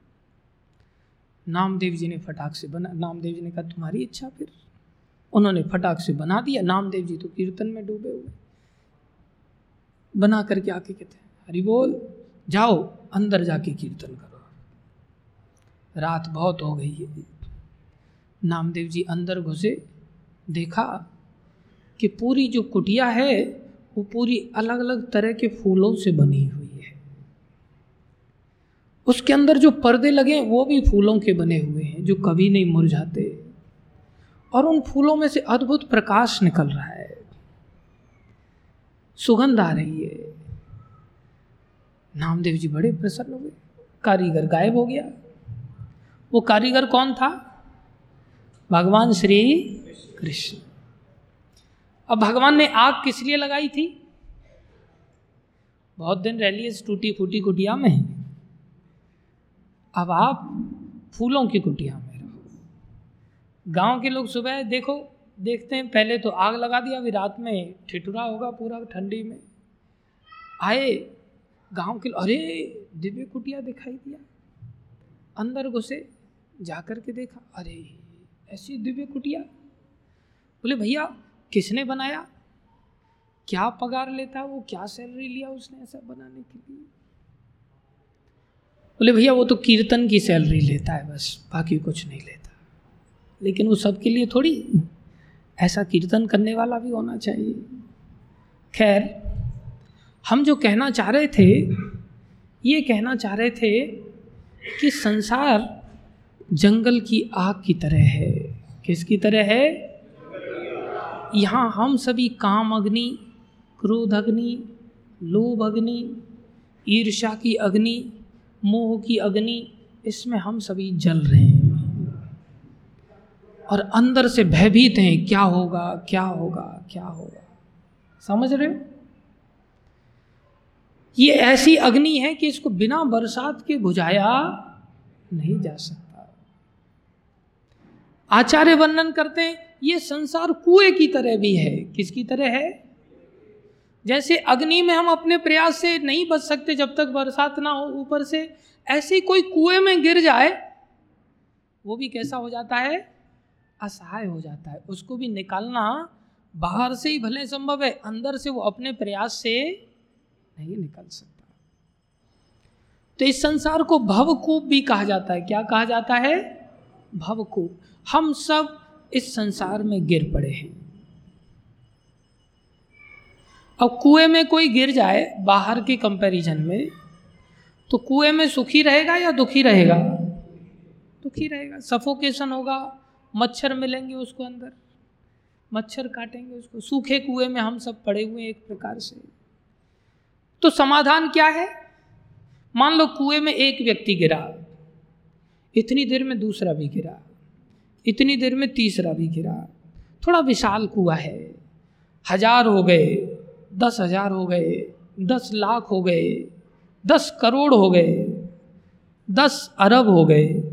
Speaker 1: नामदेव जी ने फटाक से बना, नामदेव जी ने कहा, तुम्हारी इच्छा फिर। उन्होंने फटाक से बना दिया। नामदेव जी तो कीर्तन में डूबे हुए। बना करके आके कहते हैं, हरि बोल, जाओ, अंदर जाके कीर्तन करो। रात बहुत हो गई है। नामदेव जी अंदर घुसे, देखा कि पूरी जो कुटिया है, वो पूरी अलग अलग तरह के फूलों से बनी हुई है। उसके अंदर जो पर्दे लगे वो भी फूलों के बने हुए हैं, जो कभी नहीं मुरझाते। और उन फूलों में से अद्भुत प्रकाश निकल रहा है। सुगंध आ रही है। नामदेव जी बड़े प्रसन्न हुए कारीगर गायब हो गया। वो कारीगर कौन था? भगवान श्री कृष्ण। अब भगवान ने आग किस लिए लगाई थी? बहुत दिन रह लिए टूटी फूटी कुटिया में। अब आप फूलों की कुटिया में रहो। गाँव के लोग सुबह देखो देखते हैं, पहले तो आग लगा दिया अभी रात में ठिठुरा होगा पूरा ठंडी में। आए, गाँव के अरे, दिव्य कुटिया दिखाई दिया। अंदर घुसे जा कर के देखा, अरे, ऐसी दिव्य कुटिया। बोले, भैया, किसने बनाया? क्या पगार लेता वो? क्या सैलरी लिया उसने ऐसा बनाने के लिए? बोले, भैया, वो तो कीर्तन की सैलरी लेता है, बस, बाकी कुछ नहीं लेता। लेकिन वो सबके लिए थोड़ी ऐसा कीर्तन करने वाला भी होना चाहिए। खैर, हम जो कहना चाह रहे थे, ये कहना चाह रहे थे कि संसार जंगल की आग की तरह है। किसकी तरह है? यहाँ हम सभी काम अग्नि, क्रोध अग्नि, लोभ अग्नि ईर्षा की अग्नि, मोह की अग्नि, इसमें हम सभी जल रहे हैं। और अंदर से भयभीत हैं, क्या होगा क्या होगा क्या होगा? समझ रहे हो? ये ऐसी अग्नि है कि इसको बिना बरसात के बुझाया नहीं जा सकता। आचार्य वर्णन करते हैं, ये संसार कुएँ की तरह भी है। किसकी तरह है? जैसे अग्नि में हम अपने प्रयास से नहीं बच सकते जब तक बरसात ना हो ऊपर से, ऐसे कोई कुएँ में गिर जाए, वो भी कैसा हो जाता है? असहाय हो जाता है। उसको भी निकालना बाहर से ही भले संभव है, अंदर से वो अपने प्रयास से नहीं निकल सकता। तो इस संसार को भवकूप भी कहा जाता है। क्या कहा जाता है? भवकूप। हम सब इस संसार में गिर पड़े हैं। अब कुएँ में कोई गिर जाए बाहर के कंपैरिजन में तो कुएँ में सुखी रहेगा या दुखी रहेगा? दुखी रहेगा। सफोकेशन होगा मच्छर मिलेंगे उसको अंदर। मच्छर काटेंगे उसको। सूखे कुएँ में हम सब पड़े हुए एक प्रकार से। तो समाधान क्या है? मान लो कुएँ में एक व्यक्ति गिरा। इतनी देर में दूसरा भी गिरा। इतनी देर में तीसरा भी गिरा। थोड़ा विशाल कुआ है। हज़ार हो गए, दस हज़ार हो गए, दस लाख हो गए, दस करोड़ हो गए, दस अरब हो गए।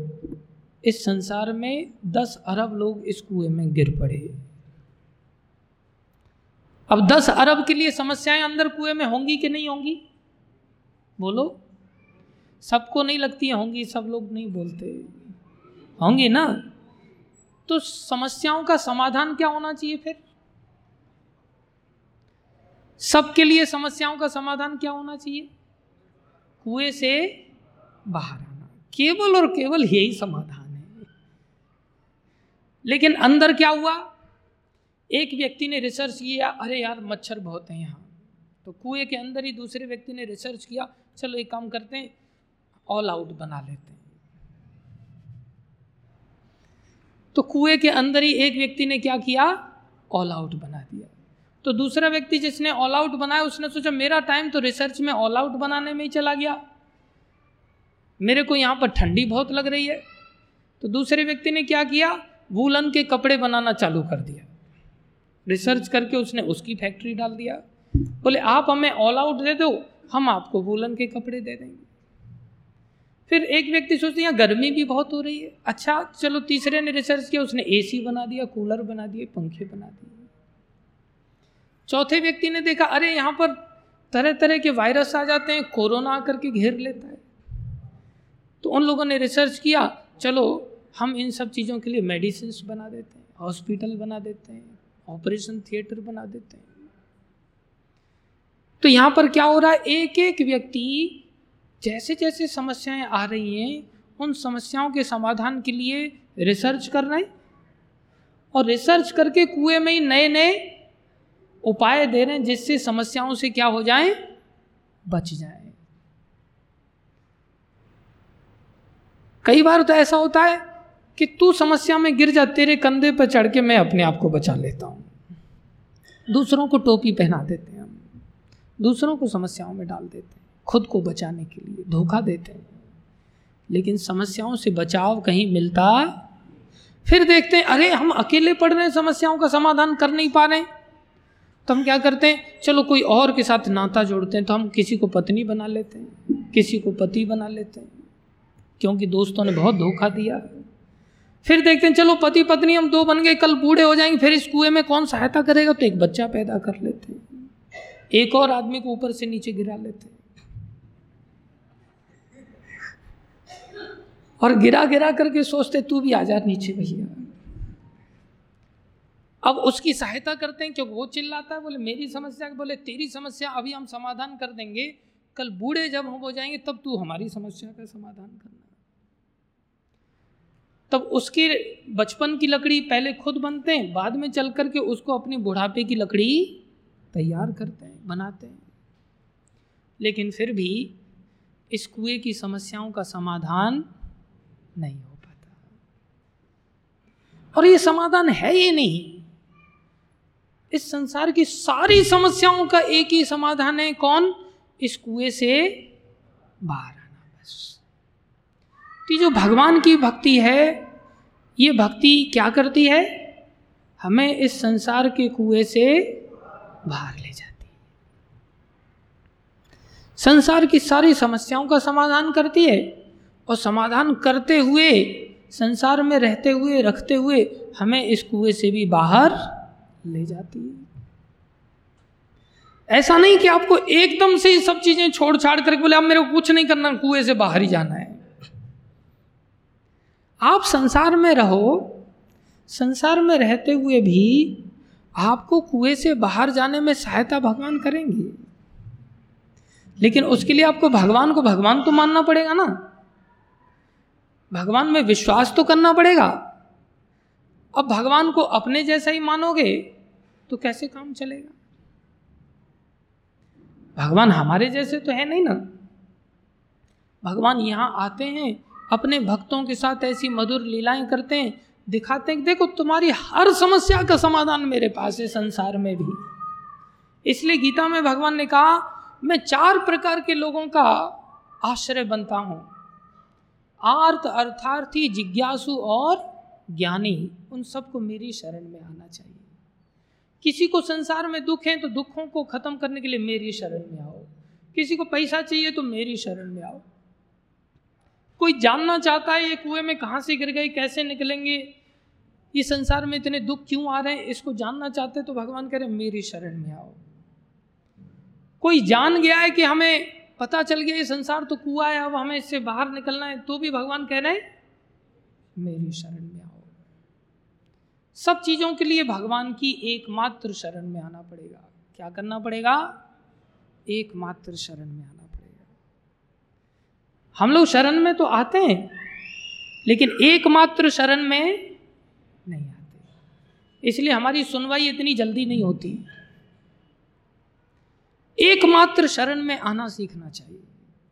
Speaker 1: इस संसार में दस अरब लोग इस कुएँ में गिर पड़े। अब दस अरब के लिए समस्याएँ अंदर कुएँ में होंगी कि नहीं होंगी? बोलो। सबको नहीं लगती होंगी, सब लोग नहीं बोलते। होंगी ना? तो समस्याओं का समाधान क्या होना चाहिए फिर? सबके लिए समस्याओं का समाधान क्या होना चाहिए? कुएँ से बाहर आना। केवल और केवल यही समाधान। लेकिन अंदर क्या हुआ? एक व्यक्ति ने रिसर्च किया, अरे यार, मच्छर बहुत हैं यहाँ। तो कुएँ के अंदर ही दूसरे व्यक्ति ने रिसर्च किया, चलो एक काम करते हैं ऑल आउट बना लेते हैं। तो कुएँ के अंदर ही एक व्यक्ति ने क्या किया? ऑल आउट बना दिया। तो दूसरा व्यक्ति जिसने ऑल आउट बनाया, उसने सोचा, मेरा टाइम तो रिसर्च में ऑल आउट बनाने में ही चला गया। मेरे को यहाँ पर ठंडी बहुत लग रही है। तो दूसरे व्यक्ति ने क्या किया? वूलन के कपड़े बनाना चालू कर दिया। रिसर्च करके उसने उसकी फैक्ट्री डाल दिया। बोले आप हमें ऑल आउट दे दो हम आपको वूलन के कपड़े दे देंगे। फिर एक व्यक्ति सोचते यहाँ गर्मी भी बहुत हो रही है। अच्छा चलो तीसरे ने रिसर्च किया उसने एसी बना दिया कूलर बना दिए पंखे बना दिए। चौथे व्यक्ति ने देखा अरे यहाँ पर तरह तरह के वायरस आ जाते हैं कोरोना आकर के घेर लेता है। तो उन लोगों ने रिसर्च किया चलो हम इन सब चीज़ों के लिए मेडिसिन बना देते हैं हॉस्पिटल बना देते हैं ऑपरेशन थिएटर बना देते हैं। तो यहाँ पर क्या हो रहा है? एक एक व्यक्ति जैसे जैसे समस्याएँ आ रही हैं, उन समस्याओं के समाधान के लिए रिसर्च कर रहे हैं और रिसर्च करके कुएँ में ही नए नए उपाय दे रहे हैं जिससे समस्याओं से क्या हो जाए? बच जाए। कई बार तो ऐसा होता है कि तू समस्या में गिर जा, तेरे कंधे पर चढ़ के मैं अपने आप को बचा लेता हूँ। दूसरों को टोपी पहना देते हैं हम। दूसरों को समस्याओं में डाल देते हैं। खुद को बचाने के लिए धोखा देते हैं। लेकिन समस्याओं से बचाव कहीं मिलता, फिर देखते हैं, अरे, हम अकेले पड़ रहे हैं, समस्याओं का समाधान कर नहीं पा रहे तो हम क्या करते हैं? चलो, कोई और के साथ नाता जोड़ते हैं तो हम किसी को पत्नी बना लेते हैं, किसी को पति बना लेते हैं। क्योंकि दोस्तों ने बहुत धोखा दिया। फिर देखते हैं, चलो पति पत्नी हम दो बन गए, कल बूढ़े हो जाएँगे, फिर इस कुएँ में कौन सहायता करेगा? तो एक बच्चा पैदा कर लेते एक और आदमी को ऊपर से नीचे गिरा लेते और गिरा गिरा करके सोचते, तू भी आ जा नीचे भैया। अब उसकी सहायता करते हैं, क्योंकि वो चिल्लाता है, बोले, मेरी समस्या बोले, तेरी समस्या अभी हम समाधान कर देंगे। कल बूढ़े जब हम हो जाएँगे, तब तू हमारी समस्या का समाधान करना। तब उसके बचपन की लकड़ी पहले खुद बनते हैं, बाद में चल करके उसको अपनी बुढ़ापे की लकड़ी तैयार करते हैं, बनाते हैं। लेकिन फिर भी इस कुएँ की समस्याओं का समाधान नहीं हो पाता। और ये समाधान है ये नहीं। इस संसार की सारी समस्याओं का एक ही समाधान है, कौन? इस कुएँ से बाहर आना बस। तो जो भगवान की भक्ति है, ये भक्ति क्या करती है? हमें इस संसार के कुएँ से बाहर ले जाती है। संसार की सारी समस्याओं का समाधान करती है और समाधान करते हुए, संसार में रहते हुए, रखते हुए हमें इस कुएँ से भी बाहर ले जाती है। ऐसा नहीं कि आपको एकदम से ये सब चीज़ें छोड़ छाड़ करके बोले, अब मेरे को कुछ नहीं करना, कुएँ से बाहर ही जाना है। आप संसार में रहो, संसार में रहते हुए भी आपको कुएँ से बाहर जाने में सहायता भगवान करेंगे। लेकिन उसके लिए आपको भगवान को भगवान तो मानना पड़ेगा ना। भगवान में विश्वास तो करना पड़ेगा। अब भगवान को अपने जैसा ही मानोगे तो कैसे काम चलेगा? भगवान हमारे जैसे तो है नहीं ना। भगवान यहाँ आते हैं अपने भक्तों के साथ ऐसी मधुर लीलाएँ करते हैं, दिखाते हैं कि देखो, तुम्हारी हर समस्या का समाधान मेरे पास है संसार में भी। इसलिए गीता में भगवान ने कहा, मैं चार प्रकार के लोगों का आश्रय बनता हूँ। आर्थ, अर्थार्थी, जिज्ञासु और ज्ञानी, उन सबको मेरी शरण में आना चाहिए। किसी को संसार में दुख है तो दुखों को खत्म करने के लिए मेरी शरण में आओ। किसी को पैसा चाहिए तो मेरी शरण में आओ। कोई जानना चाहता है ये कुएँ में कहाँ से गिर गए, कैसे निकलेंगे? ये संसार में इतने दुख क्यों आ रहे हैं? इसको जानना चाहते तो भगवान कह रहे मेरी शरण में आओ। कोई जान गया है कि हमें पता चल गया, ये संसार तो कुआ है, अब हमें इससे बाहर निकलना है तो भी भगवान कह रहे हैं, मेरी शरण में आओ। सब चीज़ों के लिए भगवान की एकमात्र शरण में आना पड़ेगा। क्या करना पड़ेगा? एकमात्र शरण में आना हम लोग शरण में तो आते हैं, लेकिन एकमात्र शरण में नहीं आते। इसलिए हमारी सुनवाई इतनी जल्दी नहीं होती। एकमात्र शरण में आना सीखना चाहिए।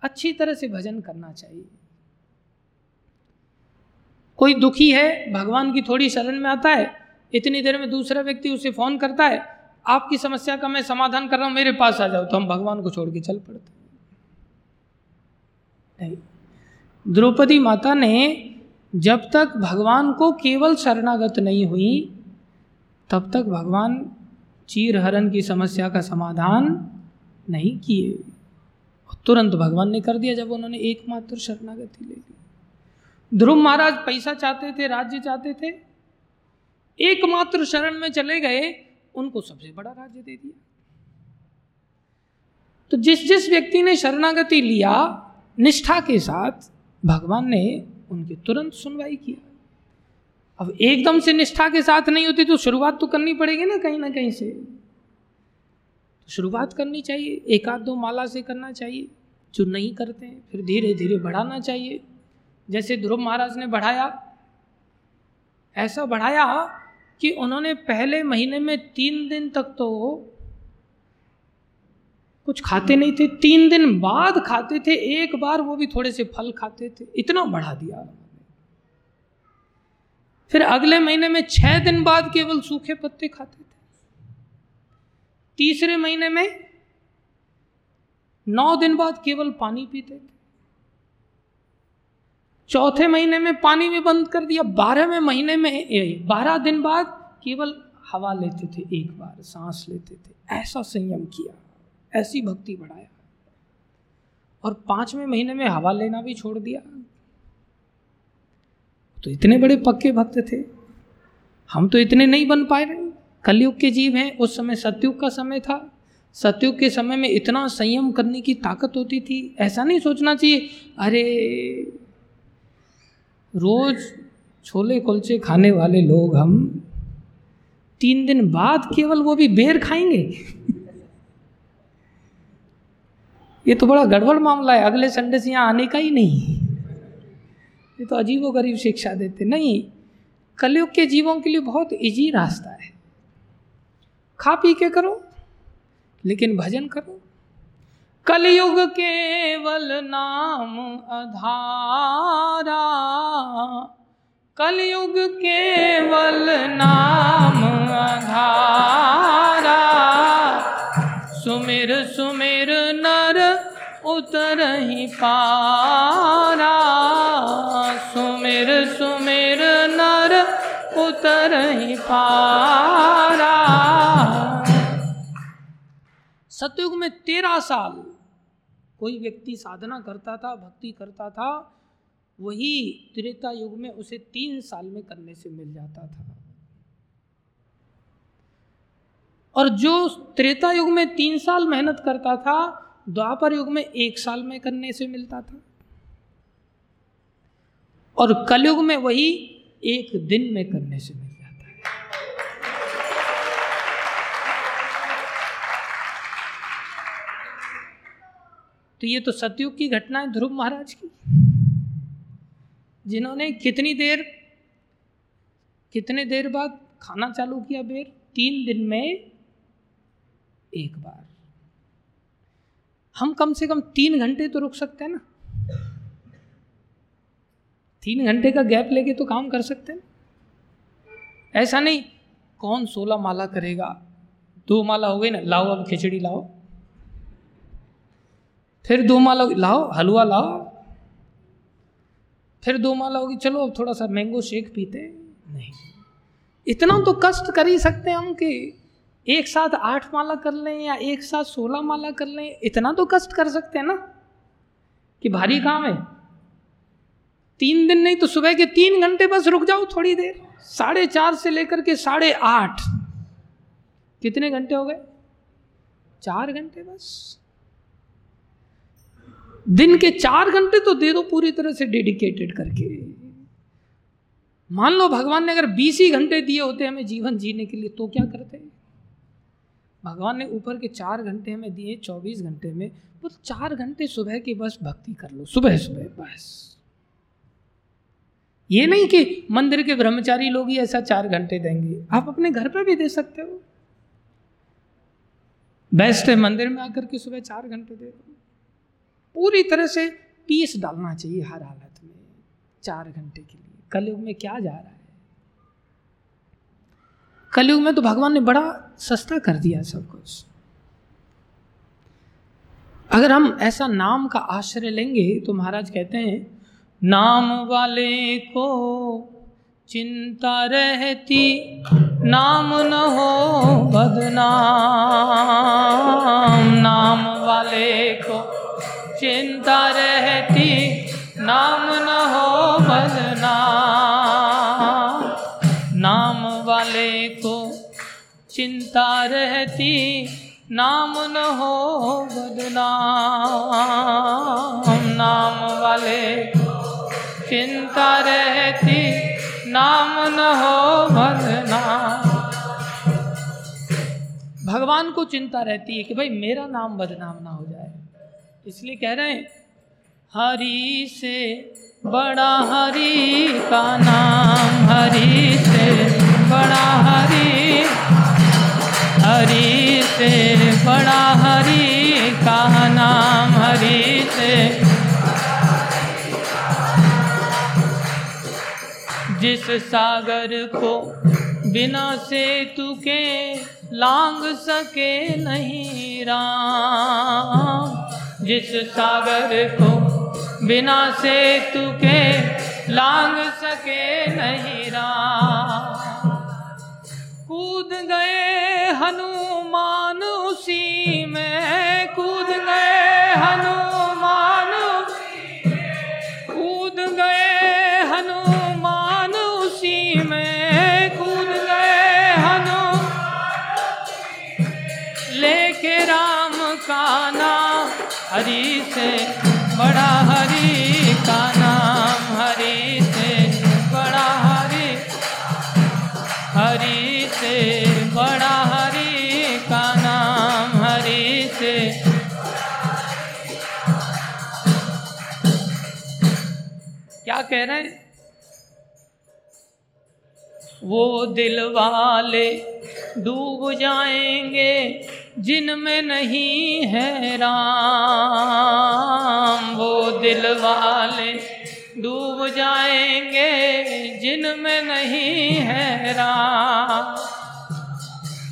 Speaker 1: अच्छी तरह से भजन करना चाहिए। कोई दुखी है, भगवान की थोड़ी शरण में आता है, इतनी देर में दूसरा व्यक्ति उसे फ़ोन करता है, आपकी समस्या का मैं समाधान कर रहा हूँ, मेरे पास आ जाओ तो हम भगवान को छोड़ के चल पड़ते नहीं। द्रौपदी माता ने जब तक भगवान को केवल शरणागत नहीं हुई, तब तक भगवान चीरहरण की समस्या का समाधान नहीं किए। तुरंत भगवान ने कर दिया जब उन्होंने एकमात्र शरणागति ले ली। ध्रुव महाराज पैसा चाहते थे, राज्य चाहते थे, एकमात्र शरण में चले गए, उनको सबसे बड़ा राज्य दे दिया। तो जिस जिस व्यक्ति ने शरणागति लिया निष्ठा के साथ भगवान ने उनकी तुरंत सुनवाई किया अब एकदम से निष्ठा के साथ नहीं होती तो शुरुआत तो करनी पड़ेगी ना कहीं ना कहीं से। तो शुरुआत करनी चाहिए एक आध दो माला से करना चाहिए, जो नहीं करते हैं, फिर धीरे धीरे बढ़ाना चाहिए। जैसे ध्रुव महाराज ने बढ़ाया, ऐसा बढ़ाया कि उन्होंने पहले महीने में तीन दिन तक तो कुछ खाते नहीं थे। तीन दिन बाद खाते थे, एक बार वो भी थोड़े से फल खाते थे। इतना बढ़ा दिया फिर अगले महीने में छह दिन बाद केवल सूखे पत्ते खाते थे। तीसरे महीने में नौ दिन बाद केवल पानी पीते थे। चौथे महीने में पानी भी बंद कर दिया। बारहवें महीने में बारह दिन बाद केवल हवा लेते थे, एक बार सांस लेते थे। ऐसा संयम किया। ऐसी भक्ति बढ़ाया। और पाँचवें महीने में हवा लेना भी छोड़ दिया। तो इतने बड़े पक्के भक्त थे। हम तो इतने नहीं बन पाए रहे कलयुग के जीव हैं, उस समय सत्युग का समय था। सत्युग के समय में इतना संयम करने की ताकत होती थी। ऐसा नहीं सोचना चाहिए, अरे, रोज छोले कुलचे खाने वाले लोग हम, तीन दिन बाद केवल वो भी बेर खाएँगे। ये तो बड़ा गड़बड़ मामला है, अगले संडे से यहाँ आने का ही नहीं ये तो अजीबो गरीब शिक्षा देते नहीं, कलयुग के जीवों के लिए बहुत इजी रास्ता है। खा पी के करो, लेकिन भजन करो। कलयुग केवल नाम अधारा, कलयुग केवल नाम अधारा। सुमिर सुमिर नर उतर ही पारा। सुमिर सुमिर नर, उतर ही पारा। सतयुग में तेरह साल कोई व्यक्ति साधना करता था, भक्ति करता था, वही त्रेता युग में उसे तीन साल में करने से मिल जाता था। और जो त्रेता युग में तीन साल मेहनत करता था द्वापर युग में एक साल में करने से मिलता था। और कलयुग में वही एक दिन में करने से मिल जाता है। तो ये तो सतयुग की घटना है ध्रुव महाराज की। जिन्होंने कितनी देर, कितने देर बाद खाना चालू किया बेर? तीन दिन में एक बार। हम कम से कम तीन घंटे तो रुक सकते हैं ना। तीन घंटे का गैप लेके तो काम कर सकते हैं। ऐसा नहीं, कौन सोलह माला करेगा? दो माला हो गई ना, लाओ अब खिचड़ी लाओ। फिर दो माला लाओ, हलवा लाओ। फिर दो माला होगी, चलो अब थोड़ा सा मैंगो शेक पीते नहीं, इतना तो कष्ट कर ही सकते हैं हम कि एक साथ आठ माला कर लें या एक साथ सोलह माला कर लें, इतना तो कष्ट कर सकते हैं ना? कि भारी काम है। तीन दिन नहीं तो सुबह के तीन घंटे बस रुक जाओ थोड़ी देर। साढ़े चार से लेकर के साढ़े आठ। कितने घंटे हो गए? चार घंटे बस। दिन के चार घंटे तो दे दो पूरी तरह से डेडिकेटेड करके। मान लो भगवान ने अगर बीस ही घंटे दिए होते हमें जीवन जीने के लिए तो क्या करते? भगवान ने ऊपर के चार घंटे हमें दिए, चौबीस घंटे में, वो चार घंटे सुबह की बस भक्ति कर लो सुबह सुबह बस। ये नहीं कि मंदिर के ब्रह्मचारी लोग ही ऐसा चार घंटे देंगे, आप अपने घर पर भी दे सकते हो। बेस्ट है मंदिर में आकर के सुबह चार घंटे दे दो। पूरी तरह से पीस डालना चाहिए हर हालत में, चार घंटे के लिए। कलयुग में क्या जा रहा है? कलयुग में तो भगवान ने बड़ा सस्ता कर दिया सब कुछ। अगर हम ऐसा नाम का आश्रय लेंगे तो महाराज कहते हैं, नाम वाले को चिंता रहती, नाम न हो बदनाम। नाम वाले को चिंता रहती, नाम न हो बदनाम। चिंता रहती, नाम न हो बदनाम। नाम वाले, चिंता रहती, नाम न हो बदनाम। भगवान को चिंता रहती है कि भाई मेरा नाम बदनाम ना हो जाए। इसलिए कह रहे हैं, हरि से बड़ा हरि का नाम, हरि से बड़ा हरि हरि से, बड़ा हरि का नाम हरि से। जिस सागर को बिना सेतु के लांग सके नहीं राम। जिस सागर को बिना सेतु के लांग सके नहीं राम। कूद गए हनुमान उसी में। कूद गए हनुमान क्या कह रहे हैं? वो दिल वाले डूब जाएँगे जिनमें नहीं है राम। वो दिल वाले डूब जाएँगे जिनमें नहीं है राम।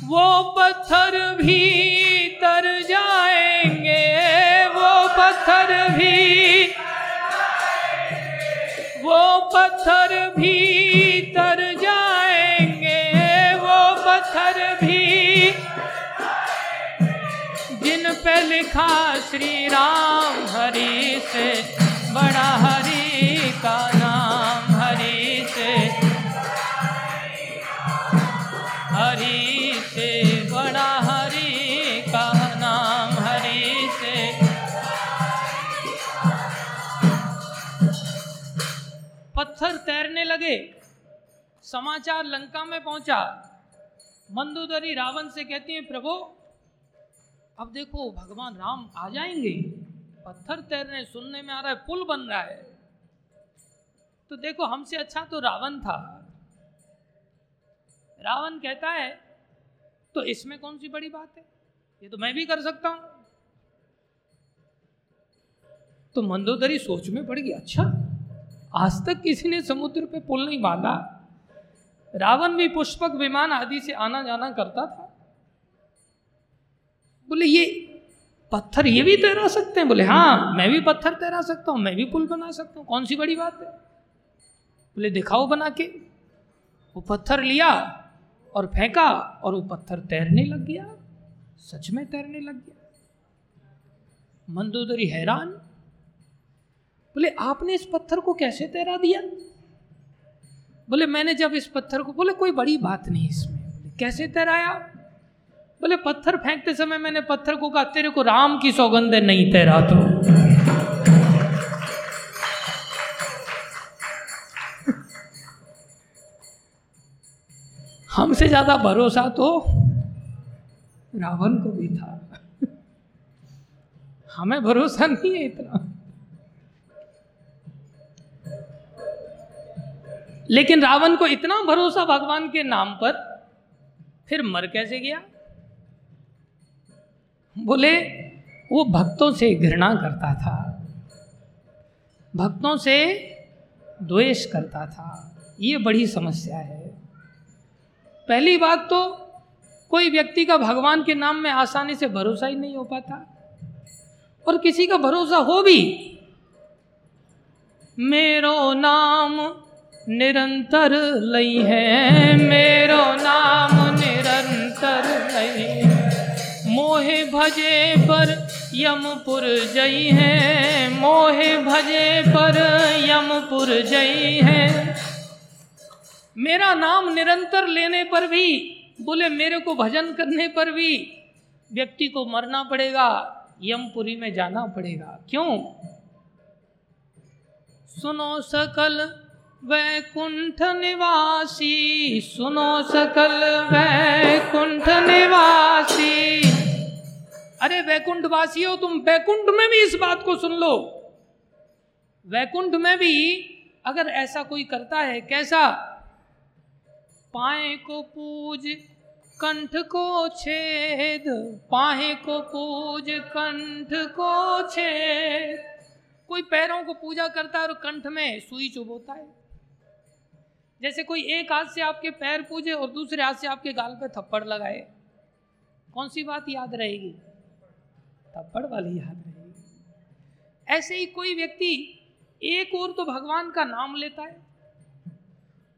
Speaker 1: वो पत्थर भी तर जाएँगे, वो पत्थर भी पत्थर भी तर जाएँगे वो पत्थर भी जिन पे लिखा श्री राम हरी से पत्थर तैरने लगे। समाचार लंका में पहुँचा। मंदोदरी रावण से कहती है, प्रभु, अब देखो, भगवान राम आ जाएँगे। पत्थर तैरने, सुनने में आ रहा है, पुल बन रहा है। तो देखो, हमसे अच्छा तो रावण था। रावण कहता है तो इसमें कौन सी बड़ी बात है? ये तो मैं भी कर सकता हूँ। तो मंदोदरी सोच में पड़ गई अच्छा आज तक किसी ने समुद्र पे पुल नहीं बांधा। रावण भी पुष्पक विमान आदि से आना जाना करता था। बोले, ये पत्थर, ये भी तैरा सकते हैं? बोले हाँ मैं भी पत्थर तैरा सकता हूँ, मैं भी पुल बना सकता हूँ। कौन सी बड़ी बात है? बोले, दिखाओ बना के। वो पत्थर लिया और फेंका और वो पत्थर तैरने लग गया। सच में तैरने लग गया। मंदोदरी हैरान। बोले, आपने इस पत्थर को कैसे तैरा दिया? बोले, मैंने जब इस पत्थर को, बोले, कोई बड़ी बात नहीं इसमें। कैसे तैराया? बोले, पत्थर फेंकते समय मैंने पत्थर को कहा, तेरे को राम की सौगंध नहीं तैरा तो। [LAUGHS] हमसे ज़्यादा भरोसा तो रावण को भी था। [LAUGHS] हमें भरोसा नहीं है इतना। लेकिन रावण को इतना भरोसा भगवान के नाम पर, फिर मर कैसे गया? बोले, वो भक्तों से घृणा करता था। भक्तों से द्वेष करता था। ये बड़ी समस्या है। पहली बात तो कोई व्यक्ति का भगवान के नाम में आसानी से भरोसा ही नहीं हो पाता। और किसी का भरोसा हो भी, मेरो नाम निरंतर लई है। मेरो नाम निरंतर लई मोहे भजे पर यमपुर जई है। मोहे भजे पर यमपुर जई है। मेरा नाम निरंतर लेने पर भी, बोले मेरे को भजन करने पर भी व्यक्ति को मरना पड़ेगा, यमपुरी में जाना पड़ेगा। क्यों? सुनो सकल वैकुंठ निवासी सुनो सकल वैकुंठ निवासी अरे वैकुंठ वासी हो तुम वैकुंठ में भी इस बात को सुन लो। वैकुंठ में भी अगर ऐसा कोई करता है, कैसा? पाए को पूज, कंठ को छेद। पाहे को पूज, कंठ को छेद। कोई पैरों को पूजा करता है और कंठ में सुई चुभोता है। जैसे कोई एक हाथ से आपके पैर पूजे और दूसरे हाथ से आपके गाल पे थप्पड़ लगाए, कौन सी बात याद रहेगी? थप्पड़ वाली याद रहेगी। ऐसे ही कोई व्यक्ति एक ओर तो भगवान का नाम लेता है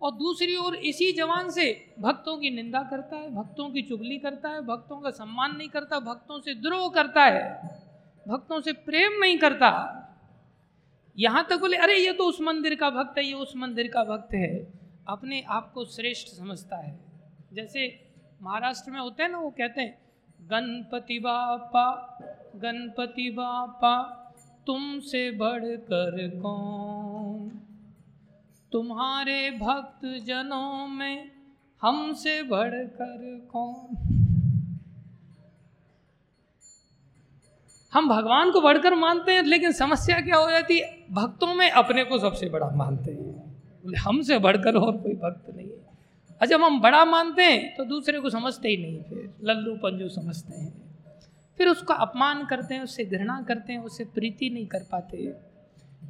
Speaker 1: और दूसरी ओर इसी जवान से भक्तों की निंदा करता है, भक्तों की चुगली करता है, भक्तों का सम्मान नहीं करता, भक्तों से द्रोह करता है, भक्तों से प्रेम नहीं करता। यहाँ तक बोले, अरे, ये तो उस मंदिर का भक्त है, ये उस मंदिर का भक्त है। अपने आप को श्रेष्ठ समझता है। जैसे महाराष्ट्र में होते हैं ना, वो कहते हैं, गणपति बापा गणपति बापा, तुमसे बढ़कर कौन? तुम्हारे भक्त जनों में हमसे बढ़कर कौन? हम भगवान को बढ़कर मानते हैं, लेकिन समस्या क्या हो जाती है? भक्तों में अपने को सबसे बड़ा मानते हैं। हमसे बढ़कर और कोई भक्त नहीं है। और जब हम बड़ा मानते हैं तो दूसरे को समझते ही नहीं, फिर लल्लू पंजू समझते हैं। फिर उसका अपमान करते हैं, उससे घृणा करते हैं, उससे प्रीति नहीं कर पाते।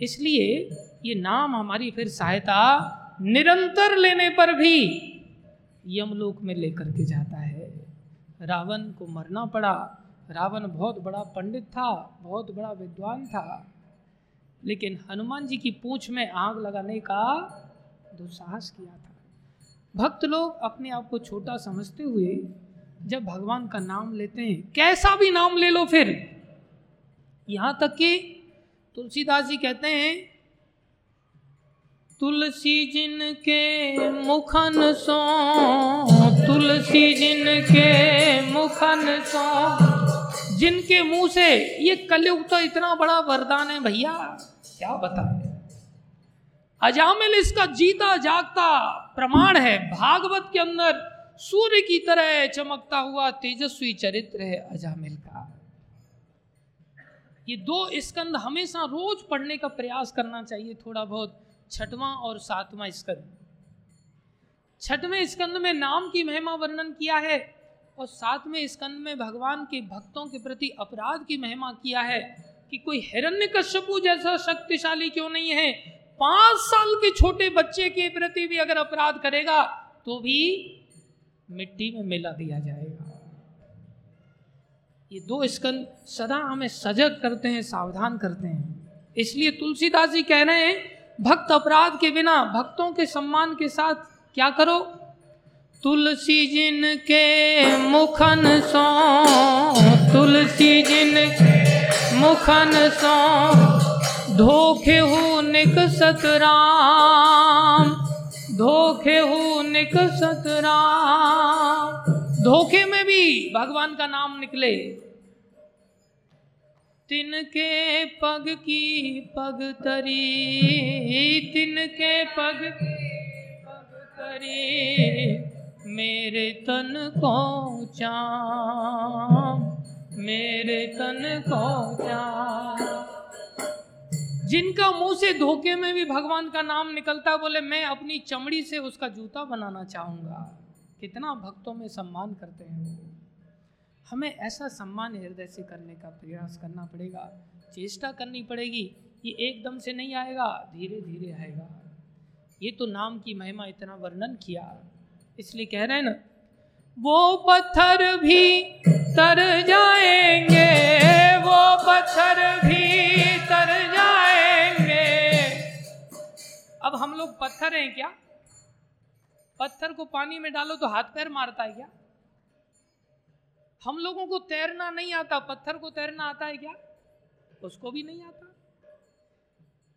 Speaker 1: इसलिए ये नाम हमारी फिर सहायता निरंतर लेने पर भी यमलोक में लेकर के जाता है। रावण को मरना पड़ा। रावण बहुत बड़ा पंडित था, बहुत बड़ा विद्वान था। लेकिन हनुमान जी की पूंछ में आग लगाने का दुस्साहस किया था। भक्त लोग अपने आप को छोटा समझते हुए जब भगवान का नाम लेते हैं, कैसा भी नाम ले लो फिर। यहाँ तक कि तुलसीदास जी कहते हैं, तुलसी जिन के मुखन सो, तुलसी जिन के मुखन सो, जिनके मुँह से ये कलयुग तो इतना बड़ा वरदान है भैया, क्या बताए? अजामिल इसका जीता जागता प्रमाण है। भागवत के अंदर सूर्य की तरह चमकता हुआ तेजस्वी चरित्र है अजामिल का ये दो स्कंद हमेशा रोज पढ़ने का प्रयास करना चाहिए, थोड़ा बहुत छठवां और सातवां स्कंद। छठवें स्कंद में नाम की महिमा वर्णन किया है और सातवें स्कंद में भगवान के भक्तों के प्रति अपराध की महिमा किया है कि कोई हिरण्य कश्यपु जैसा शक्तिशाली क्यों नहीं है? पाँच साल के छोटे बच्चे के प्रति भी अगर अपराध करेगा तो भी मिट्टी में मिला दिया जाएगा। ये दो स्कंद सदा हमें सजग करते हैं, सावधान करते हैं। इसलिए तुलसीदास जी कह रहे हैं, भक्त अपराध के बिना, भक्तों के सम्मान के साथ क्या करो? तुलसी जिन के मुखन सो, तुलसी जिन मुखन सो, धोखे हो निकसत राम धोखे हो निकसत राम धोखे में भी भगवान का नाम निकले। तिनके पग की पग तरी। तिनके पग पग तरी। मेरे तन को चाम। मेरे तन को चाम। जिनका मुँह से धोखे में भी भगवान का नाम निकलता बोले, मैं अपनी चमड़ी से उसका जूता बनाना चाहूँगा। कितना भक्तों में सम्मान करते हैं हमें ऐसा सम्मान हृदय से करने का प्रयास करना पड़ेगा। चेष्टा करनी पड़ेगी ये एकदम से नहीं आएगा धीरे धीरे आएगा। ये तो नाम की महिमा इतना वर्णन किया। इसलिए कह रहे हैं ना, वो पत्थर भी तर जाएँगे, वो पत्थर भी तर जाएँगे अब हम लोग पत्थर हैं क्या? पत्थर को पानी में डालो तो हाथ पैर मारता है क्या? हम लोगों को तैरना नहीं आता, पत्थर को तैरना आता है क्या? उसको भी नहीं आता।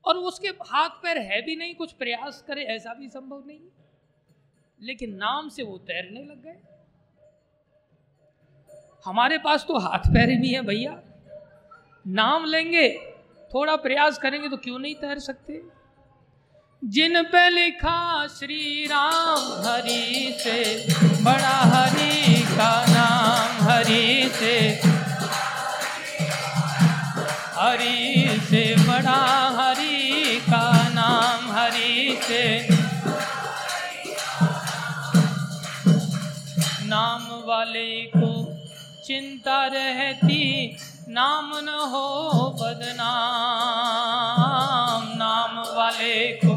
Speaker 1: और उसके हाथ पैर है भी नहीं, कुछ प्रयास करे, ऐसा भी संभव नहीं लेकिन नाम से वो तैरने लग गए। हमारे पास तो हाथ पैर नहीं है भैया। नाम लेंगे, थोड़ा प्रयास करेंगे तो क्यों नहीं तैर सकते? जिन पे लिखा श्री राम हरि से, बड़ा हरि का नाम हरि से। हरि से, बड़ा हरि का नाम हरि से। नाम वाले को चिंता रहती, नाम न हो बदनाम। नाम वाले को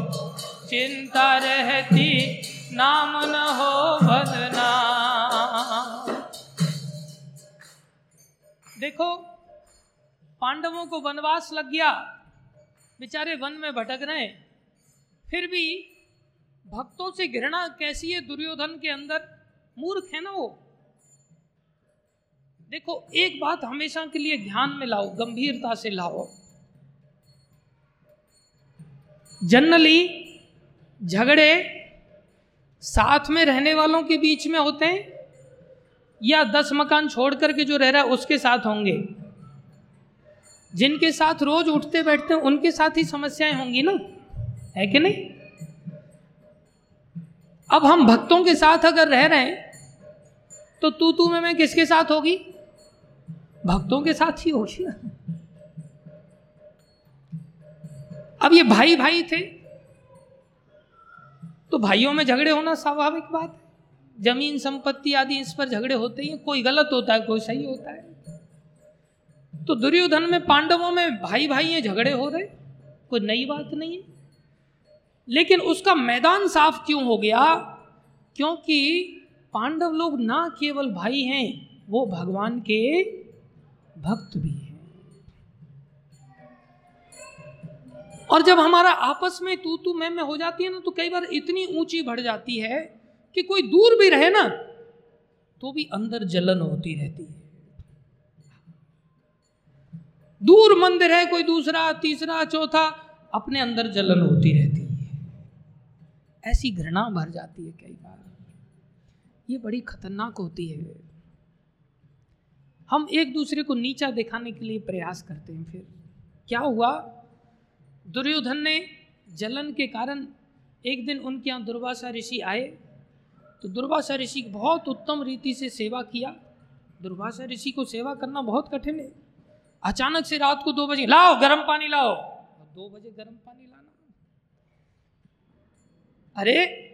Speaker 1: चिंता रहती, नाम न हो बदनाम देखो, पांडवों को वनवास लग गया। बेचारे वन में भटक रहे। फिर भी भक्तों से घृणा कैसी है दुर्योधन के अंदर? मूर्ख है ना वो? देखो, एक बात हमेशा के लिए ध्यान में लाओ, गंभीरता से लाओ। जनरली झगड़े साथ में रहने वालों के बीच में होते हैं या दस मकान छोड़ करके जो रह रहा है उसके साथ होंगे। जिनके साथ रोज उठते बैठते उनके साथ ही समस्याएँ होंगी ना? है कि नहीं? अब हम भक्तों के साथ अगर रह रहे हैं तो तू तू में मैं किसके साथ होगी? भक्तों के साथ ही होगी ना। अब ये भाई भाई थे तो भाइयों में झगड़े होना स्वाभाविक बात है। ज़मीन, संपत्ति आदि इस पर झगड़े होते ही कोई गलत होता है, कोई सही होता है। तो दुर्योधन में पांडवों में भाई भाई ये झगड़े हो रहे। कोई नई बात नहीं है। लेकिन उसका मैदान साफ़ क्यों हो गया? क्योंकि पांडव लोग ना केवल भाई हैं, वो भगवान के भक्त भी और जब हमारा आपस में तू तू मैं में हो जाती है ना तो कई बार इतनी ऊँची बढ़ जाती है कि कोई दूर भी रहे ना तो भी अंदर जलन होती रहती है। दूर मंदिर है कोई दूसरा, तीसरा, चौथा, अपने अंदर जलन होती रहती है। ऐसी घृणा भर जाती है कई बार। ये बड़ी खतरनाक होती है। हम एक दूसरे को नीचा दिखाने के लिए प्रयास करते हैं फिर। क्या हुआ? दुर्योधन ने जलन के कारण एक दिन उनके यहाँ दुर्वासा ऋषि आए। तो दुर्वासा ऋषि बहुत उत्तम रीति से सेवा किया। दुर्वासा ऋषि को सेवा करना बहुत कठिन है। अचानक से रात को दो बजे, लाओ, गर्म पानी लाओ। दो बजे गर्म पानी लाना। अरे,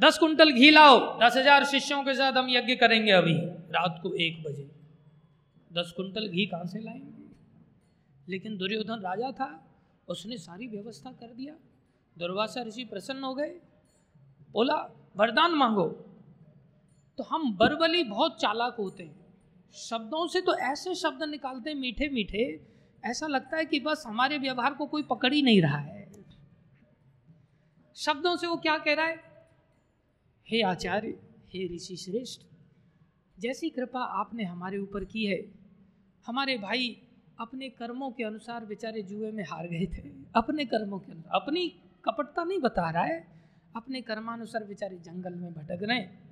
Speaker 1: दस कुंटल घी लाओ। दस हज़ार शिष्यों के साथ हम यज्ञ करेंगे अभी। रात को एक बजे। दस कुंटल घी कहाँ से लाएँगे? लेकिन दुर्योधन राजा था। उसने सारी व्यवस्था कर दिया। दुर्वासा ऋषि प्रसन्न हो गए। बोला, वरदान मांगो। तो हम बरबली बहुत चालाक होते हैं। शब्दों से तो ऐसे शब्द निकालते हैं मीठे मीठे ऐसा लगता है कि बस हमारे व्यवहार को कोई पकड़ ही नहीं रहा है। शब्दों से वो क्या कह रहा है? हे आचार्य, हे ऋषि श्रेष्ठ, जैसी कृपा आपने हमारे ऊपर की है, हमारे भाई अपने कर्मों के अनुसार बेचारे जुए में हार गए थे। अपने कर्मों के अनुसार। अपनी कपटता नहीं बता रहा है। अपने कर्मानुसार बेचारे जंगल में भटक रहे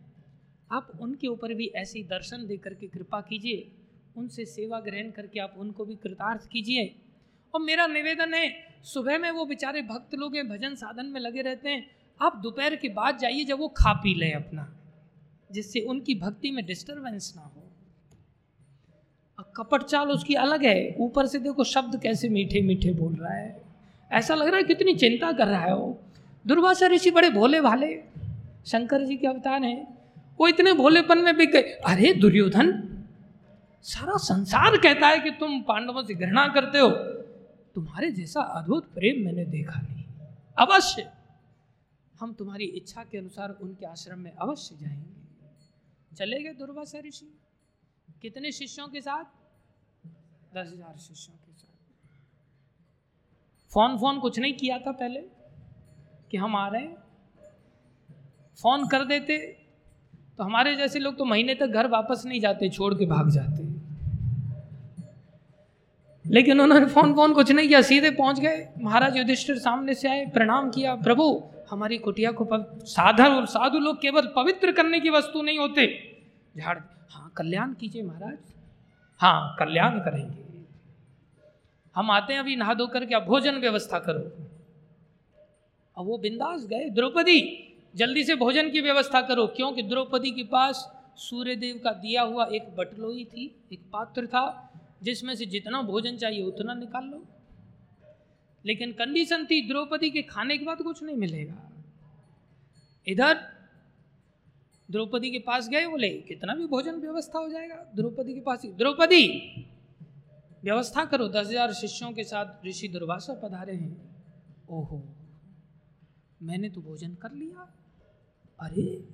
Speaker 1: आप उनके ऊपर भी ऐसी दर्शन दे करके कृपा कीजिए। उनसे सेवा ग्रहण करके आप उनको भी कृतार्थ कीजिए। और मेरा निवेदन है, सुबह में वो बेचारे भक्त लोग हैं, भजन साधन में लगे रहते हैं। आप दोपहर के बाद जाइए जब वो खा पी लें अपना, जिससे उनकी भक्ति में डिस्टरबेंस ना हो। कपट चाल उसकी अलग है। ऊपर से देखो शब्द कैसे मीठे मीठे बोल रहा है। ऐसा लग रहा है कितनी चिंता कर रहा है वो। दुर्वासा ऋषि बड़े भोले भाले। शंकर जी के अवतार हैं। वो इतने भोलेपन में बिक गए। अरे दुर्योधन, सारा संसार कहता है कि तुम पांडवों से घृणा करते हो। तुम्हारे जैसा अद्भुत प्रेम मैंने देखा नहीं। अवश्य। हम तुम्हारी इच्छा के अनुसार उनके आश्रम में अवश्य जाएँगे। चले गए दुर्वासा ऋषि। कितने शिष्यों के साथ? दस हज़ार शिष्यों के साथ। फ़ोन फ़ोन कुछ नहीं किया था पहले कि हम आ रहे हैं। फ़ोन कर देते तो हमारे जैसे लोग तो महीने तक घर वापस नहीं जाते छोड़ के भाग जाते। लेकिन उन्होंने फ़ोन फ़ोन कुछ नहीं किया सीधे पहुँच गए। महाराज युधिष्ठिर सामने से आए प्रणाम किया प्रभु हमारी कुटिया को साधु साधु लोग केवल पवित्र करने की वस्तु नहीं होते। झाड़ हाँ कल्याण कीजिए महाराज। हाँ कल्याण करेंगे। हम आते हैं अभी, नहा धो करके, अब भोजन व्यवस्था करो। अब वो बिंदास गए, द्रौपदी, जल्दी से भोजन की व्यवस्था करो। क्योंकि द्रौपदी के पास सूर्य देव का दिया हुआ एक बटलोई थी, एक पात्र था, जिसमें से जितना भोजन चाहिए उतना निकाल लो। लेकिन कंडीशन थी, द्रौपदी के खाने के बाद कुछ नहीं मिलेगा। इधर द्रौपदी के पास गए, बोले, कितना भी भोजन व्यवस्था हो जाएगा, द्रौपदी के पास ही द्रौपदी, व्यवस्था करो, दस हज़ार शिष्यों के साथ ऋषि दुर्वासा पधारे हैं। ओहो, मैंने तो भोजन कर लिया। अरे,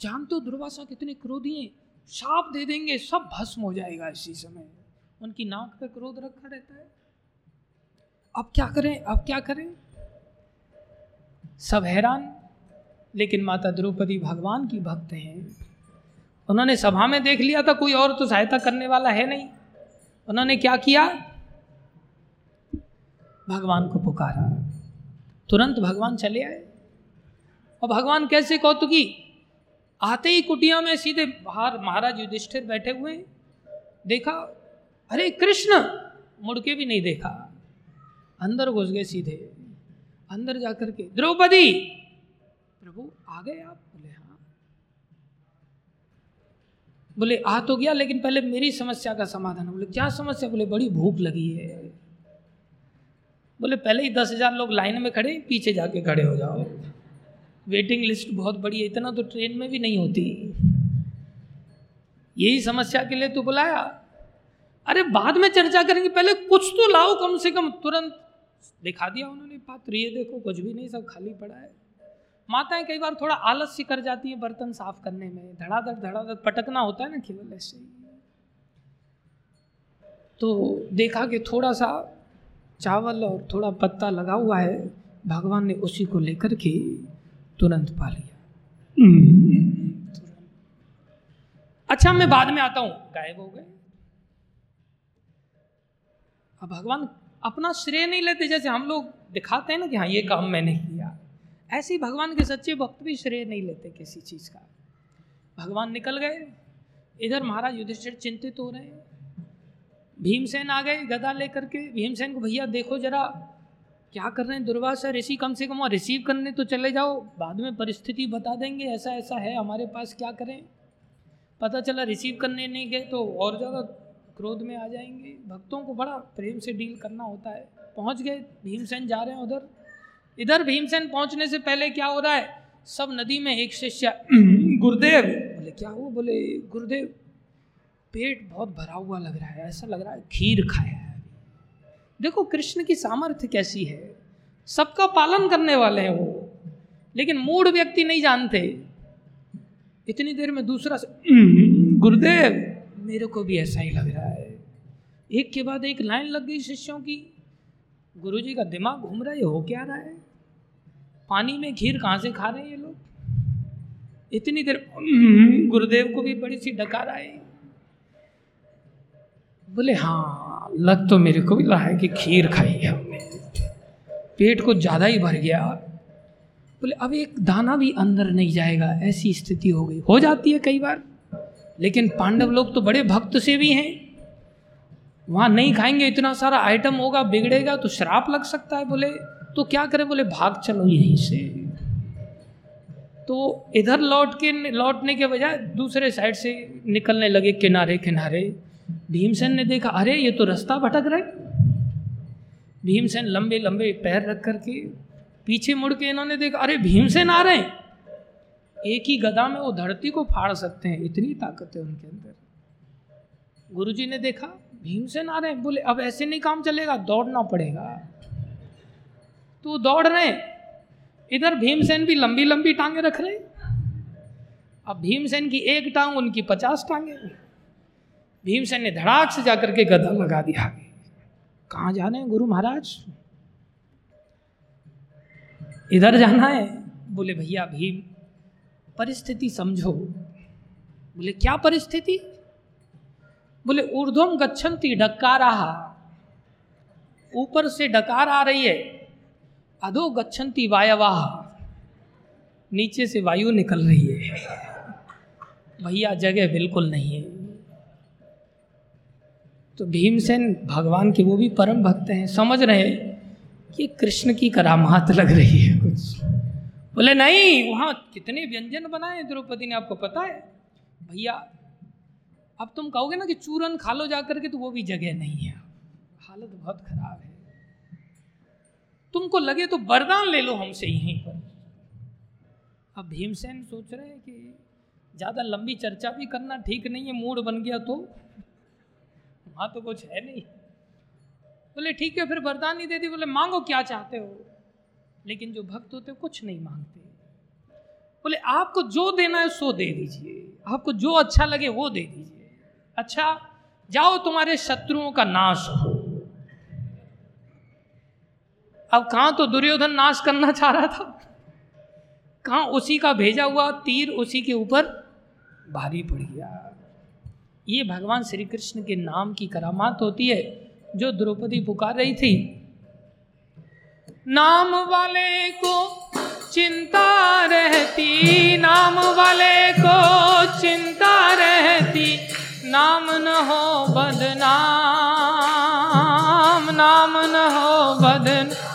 Speaker 1: जान तो दुर्वासा कितने क्रोधी हैं। शाप दे देंगे, सब भस्म हो जाएगा इसी समय। उनकी नाक पे क्रोध रखा रहता है। अब क्या करें, अब क्या करें? सब हैरान लेकिन माता द्रौपदी भगवान की भक्त हैं। उन्होंने सभा में देख लिया था, कोई और तो सहायता करने वाला है नहीं। उन्होंने क्या किया? भगवान को पुकारा। तुरंत भगवान चले आए। और भगवान कैसे कौतुकी? आते ही कुटिया में सीधे बाहर महाराज युधिष्ठिर बैठे हुए। देखा, अरे कृष्ण! मुड़ के भी नहीं देखा। अंदर घुस गए सीधे। अंदर जाकर के, द्रौपदी! प्रभु, आ गए आप? बोले हाँ। बोले, आ तो गया, लेकिन पहले मेरी समस्या का समाधान बोले, क्या समस्या? बोले, बड़ी भूख लगी है। बोले, पहले ही दस हज़ार लोग लाइन में खड़े, पीछे जाके खड़े हो जाओ। वेटिंग लिस्ट बहुत बड़ी है, इतना तो ट्रेन में भी नहीं होती। यही समस्या के लिए तो बुलाया। अरे, बाद में चर्चा करेंगे, पहले कुछ तो लाओ कम से कम। तुरंत दिखा दिया उन्होंने, पात्र, ये देखो, कुछ भी नहीं, सब खाली पड़ा है। माताएँ कई बार थोड़ा आलस सी कर जाती हैं बर्तन साफ़ करने में। धड़ाधड़ धड़ाधड़, पटकना होता है ना केवल ऐसे तो देखा कि थोड़ा सा चावल और थोड़ा पत्ता लगा हुआ है, भगवान ने उसी को लेकर के तुरंत पा लिया। अच्छा मैं बाद में आता हूँ। गायब हो गए। अब भगवान अपना श्रेय नहीं लेते, जैसे हम लोग दिखाते हैं ना कि हाँ ये काम मैंने किया। ऐसे ही भगवान के सच्चे भक्त भी श्रेय नहीं लेते किसी चीज़ का। भगवान निकल गए, इधर महाराज युधिष्ठिर चिंतित हो रहे हैं। भीमसेन आ गए गदा लेकर के, भीमसेन को, भैया, देखो जरा, क्या कर रहे हैं दुर्वासा ऋषि कम से कम और रिसीव करने तो चले जाओ, बाद में परिस्थिति बता देंगे, ऐसा ऐसा है, हमारे पास क्या करें? पता चला रिसीव करने नहीं गए तो और ज़्यादा क्रोध में आ जाएँगे। भक्तों को बड़ा प्रेम से डील करना होता है। पहुँच गए, भीमसेन जा रहे हैं उधर। इधर भीमसेन पहुँचने से पहले क्या हो रहा है? सब नदी में एक शिष्य, [CLEARS THROAT] गुरुदेव। बोले, क्या हुआ? बोले, गुरुदेव, पेट बहुत भरा हुआ लग रहा है, ऐसा लग रहा है खीर खाया है देखो, कृष्ण की सामर्थ्य कैसी है? सबका पालन करने वाले हैं वो। लेकिन मूड व्यक्ति नहीं जानते। इतनी देर में दूसरा गुरुदेव, मेरे को भी ऐसा ही लग रहा है। एक के बाद एक लाइन लग गई शिष्यों की। गुरुजी का दिमाग घूम रहा है हो क्या रहा है? पानी में खीर कहाँ से खा रहे हैं ये लोग? इतनी देर गुरुदेव को भी बड़ी सी डकार आई। बोले हाँ लग तो मेरे को भी रहा है कि खीर खाई है हमने। पेट को ज़्यादा ही भर गया। बोले, अब एक दाना भी अंदर नहीं जाएगा, ऐसी स्थिति हो गई। हो जाती है कई बार, लेकिन पांडव लोग तो बड़े भक्त से भी हैं। वहाँ नहीं खाएँगे, इतना सारा आइटम होगा, बिगड़ेगा तो श्राप लग सकता है, बोले। तो क्या करें? बोले, भाग चलो यहीं से। तो इधर लौट के लौटने के बजाय दूसरे साइड से निकलने लगे किनारे किनारे। भीमसेन ने देखा, अरे, ये तो रास्ता भटक रहे भीमसेन लंबे लंबे पैर रख करके पीछे मुड़ के इन्होंने देखा, अरे, भीमसेन आ रहे हैं। एक ही गदा में वो धरती को फाड़ सकते हैं। इतनी ताकत है उनके अंदर। गुरुजी ने देखा, भीमसेन आ रहे हैं। बोले, अब ऐसे नहीं काम चलेगा, दौड़ना पड़ेगा। तो दौड़ रहे इधर भीमसेन भी लंबी लंबी टांगे रख रहे अब भीमसेन की एक टांग, उनकी पचास टांगे। भीमसेन ने धड़ाक से जाकर के गदा लगा दिया। आगे कहाँ जाना है गुरु महाराज? इधर जाना है। बोले, भैया, भीम, परिस्थिति समझो। बोले, क्या परिस्थिति? बोले, ऊर्ध्वम गच्छन्ति रहा ऊपर से डकार आ रही है। अधो गच्छन्ति वायवाह नीचे से वायु निकल रही है। भैया, जगह बिल्कुल नहीं है। तो भीमसेन भगवान के वो भी परम भक्त हैं। समझ रहे कि कृष्ण की करामात लग रही है कुछ। बोले, नहीं, वहाँ कितने व्यंजन बनाए द्रौपदी ने, आपको पता है? भैया, अब तुम कहोगे ना कि चूरन खा लो जाकर के तो वो भी जगह नहीं है। हालत बहुत खराब है। तुमको लगे तो वरदान ले लो हमसे यहीं पर। अब भीमसेन सोच रहे हैं कि ज़्यादा लंबी चर्चा भी करना ठीक नहीं है, मूड बन गया तो। वहाँ तो कुछ है नहीं। बोले, ठीक है, फिर वरदान नहीं देती बोले, मांगो, क्या चाहते हो? लेकिन जो भक्त होते कुछ नहीं मांगते। बोले, आपको जो देना है, सो दे दीजिए। आपको जो अच्छा लगे, वो दे दीजिए। अच्छा जाओ, तुम्हारे शत्रुओं का नाश हो। अब कहाँ तो दुर्योधन नाश करना चाह रहा था? कहाँ उसी का भेजा हुआ तीर उसी के ऊपर भारी पड़ गया? ये भगवान श्री कृष्ण के नाम की करामात होती है, जो द्रौपदी पुकार रही थी। नाम वाले को चिंता रहती, नाम वाले को चिंता रहती, नाम न हो बदनाम, नाम न हो बदन।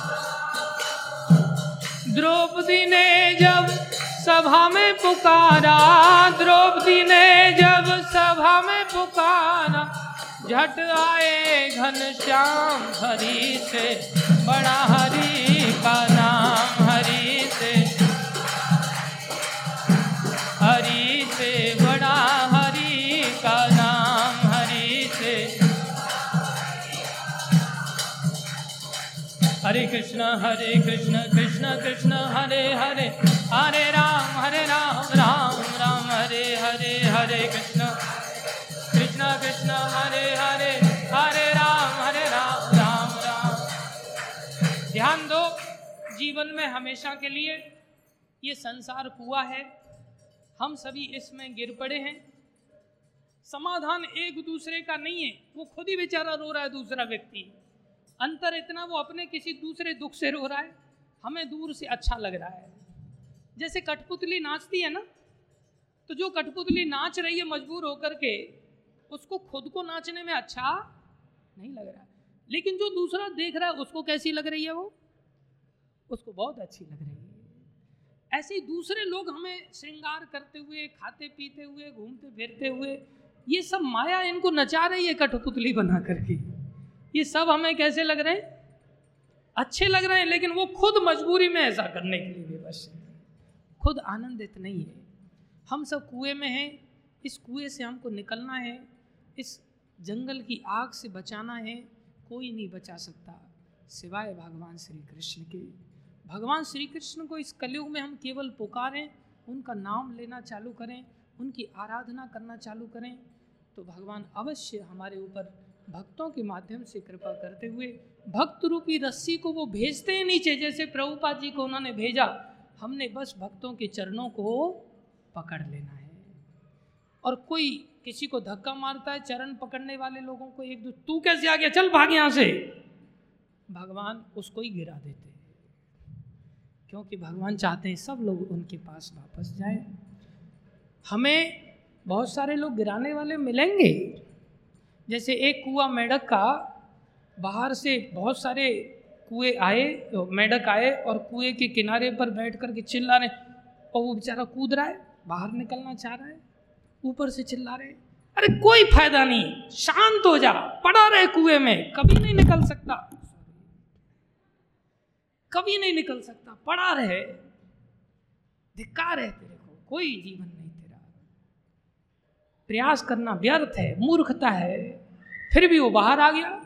Speaker 1: द्रौपदी ने जब सभा में पुकारा, द्रौपदी ने जब सभा में पुकारा, झट आए घनश्याम हरि से, बड़ा हरी का नाम। हरे कृष्ण हरे कृष्ण कृष्ण कृष्ण, हरे हरे। हरे राम हरे राम राम राम। हरे हरे हरे कृष्ण। कृष्ण कृष्ण, हरे हरे। हरे राम हरे राम राम राम। ध्यान दो, जीवन में हमेशा के लिए ये संसार कुआ है। हम सभी इसमें गिर पड़े हैं। समाधान एक दूसरे का नहीं है। वो खुद ही बेचारा रो रहा है दूसरा व्यक्ति। अंतर इतना, वो अपने किसी दूसरे दुख से रो रहा है। हमें दूर से अच्छा लग रहा है। जैसे कठपुतली नाचती है ना तो जो कठपुतली नाच रही है मजबूर होकर के, उसको खुद को नाचने में अच्छा नहीं लग रहा। लेकिन जो दूसरा देख रहा है, उसको कैसी लग रही है वो? उसको बहुत अच्छी लग रही है। ऐसे ही दूसरे लोग हमें श्रृंगार करते हुए, खाते पीते हुए, घूमते फिरते हुए, ये सब माया इनको नचा रही है कठपुतली बना करके। ये सब हमें कैसे लग रहे हैं? अच्छे लग रहे हैं, लेकिन वो खुद मजबूरी में ऐसा करने के लिए विवश है। खुद आनंदित नहीं है। हम सब कुएँ में हैं, इस कुएँ से हमको निकलना है, इस जंगल की आग से बचाना है, कोई नहीं बचा सकता सिवाय भगवान श्री कृष्ण के। भगवान श्री कृष्ण को इस कलयुग में हम केवल पुकारें, उनका नाम लेना चालू करें, उनकी आराधना करना चालू करें तो भगवान अवश्य हमारे ऊपर भक्तों के माध्यम से कृपा करते हुए भक्त रूपी रस्सी को वो भेजते हैं नीचे, जैसे प्रभुपा जी को उन्होंने भेजा। हमने बस भक्तों के चरणों को पकड़ लेना है। और कोई किसी को धक्का मारता है, चरण पकड़ने वाले लोगों को एक दो, तू कैसे आ गया? चल भाग यहाँ से। भगवान उसको ही गिरा देते क्योंकि भगवान चाहते हैं सब लोग उनके पास वापस जाए। हमें बहुत सारे लोग गिराने वाले मिलेंगे। जैसे एक कुआ मेढक का बाहर से बहुत सारे कुएँ आए, मेढक आए और कुएँ के किनारे पर बैठ कर के चिल्ला रहे और वो बेचारा कूद रहा है, बाहर निकलना चाह रहा है, ऊपर से चिल्ला रहे अरे कोई फ़ायदा नहीं, शांत हो जा, पड़ा रहे कुएँ में, कभी नहीं निकल सकता। कभी नहीं निकल सकता, पड़ा रहे, धिक्कार है तेरे को, कोई जीवन नहीं। प्रयास करना व्यर्थ है, मूर्खता है। फिर भी वो बाहर आ गया।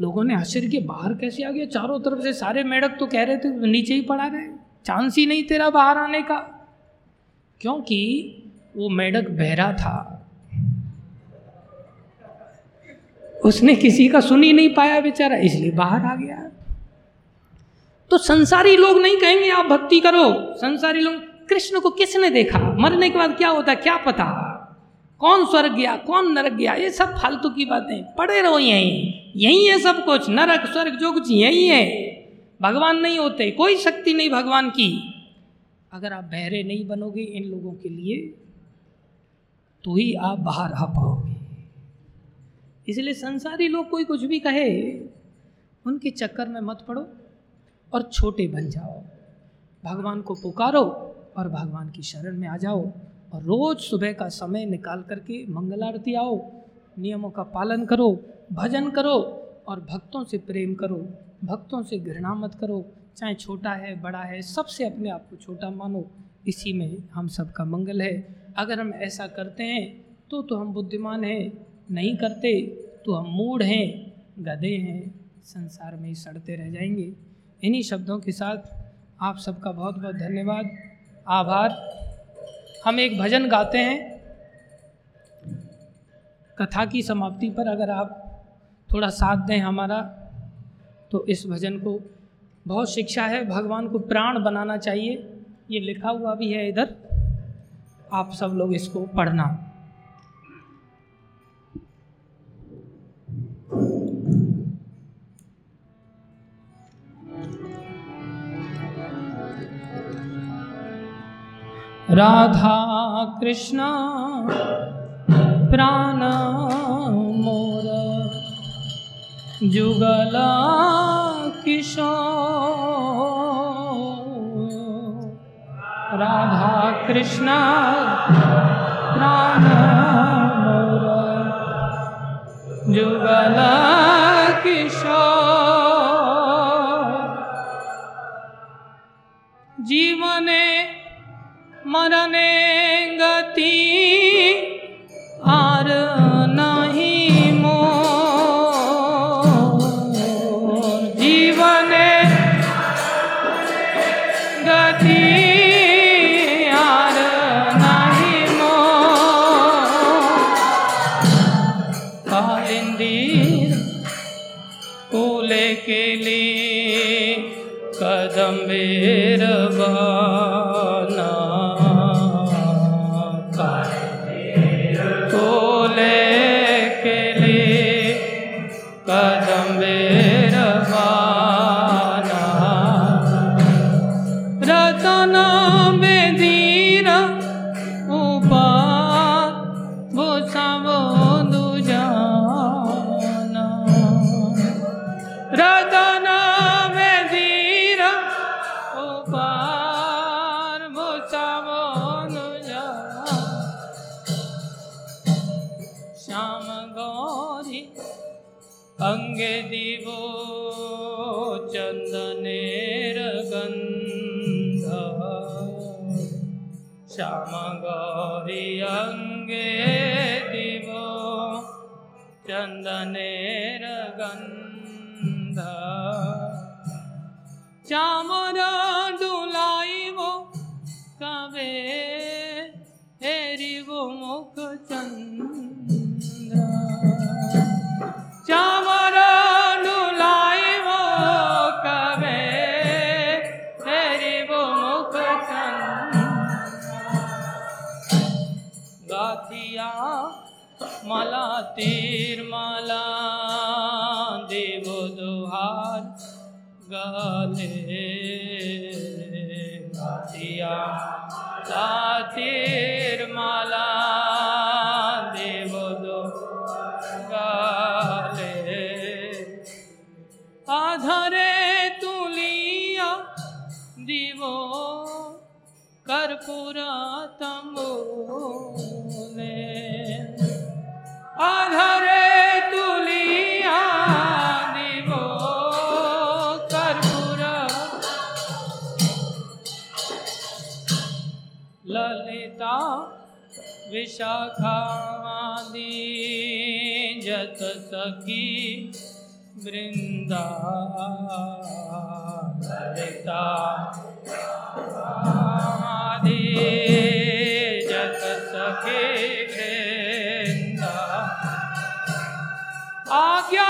Speaker 1: लोगों ने आश्चर्य के बाहर कैसे आ गया? चारों तरफ़ से सारे मेढक तो कह रहे थे नीचे ही पड़ा रहे, चांस ही नहीं तेरा बाहर आने का। क्योंकि वो मेढक बहरा था। उसने किसी का सुन ही नहीं पाया बेचारा, इसलिए बाहर आ गया। तो संसारी लोग नहीं कहेंगे, आप भक्ति करो। संसारी लोग कृष्ण को किसने देखा? मरने के बाद क्या होता, क्या पता? कौन स्वर्ग गया, कौन नरक गया? ये सब फालतू की बातें। पड़े रहो यहीं। यही है सब कुछ। नरक, स्वर्ग, जो कुछ यही है। भगवान नहीं होते। कोई शक्ति नहीं भगवान की। अगर आप बहरे नहीं बनोगे इन लोगों के लिए तो ही आप बाहर आ पाओगे। इसलिए संसारी लोग कोई कुछ भी कहे, उनके चक्कर में मत पड़ो और छोटे बन जाओ। भगवान को पुकारो और भगवान की शरण में आ जाओ और रोज़ सुबह का समय निकाल करके मंगल आरती आओ, नियमों का पालन करो, भजन करो और भक्तों से प्रेम करो, भक्तों से घृणा मत करो, चाहे छोटा है, बड़ा है, सबसे अपने आप को छोटा मानो, इसी में हम सबका मंगल है। अगर हम ऐसा करते हैं तो तो हम बुद्धिमान हैं, नहीं करते तो हम मूढ़ हैं, गधे हैं, संसार में ही सड़ते रह जाएँगे। इन्हीं शब्दों के साथ आप सबका बहुत बहुत धन्यवाद। आभार। हम एक भजन गाते हैं। कथा की समाप्ति पर अगर आप थोड़ा साथ दें हमारा तो इस भजन को बहुत शिक्षा है। भगवान को प्राण बनाना चाहिए। ये लिखा हुआ भी है इधर। आप सब लोग इसको पढ़ना। राधा कृष्ण प्राण मोर जुगला किशोर। राधा कृष्ण प्राण ललिता विशाखादि जत सखी वृंदा ललिता जत सखी वृंदा। आज्ञा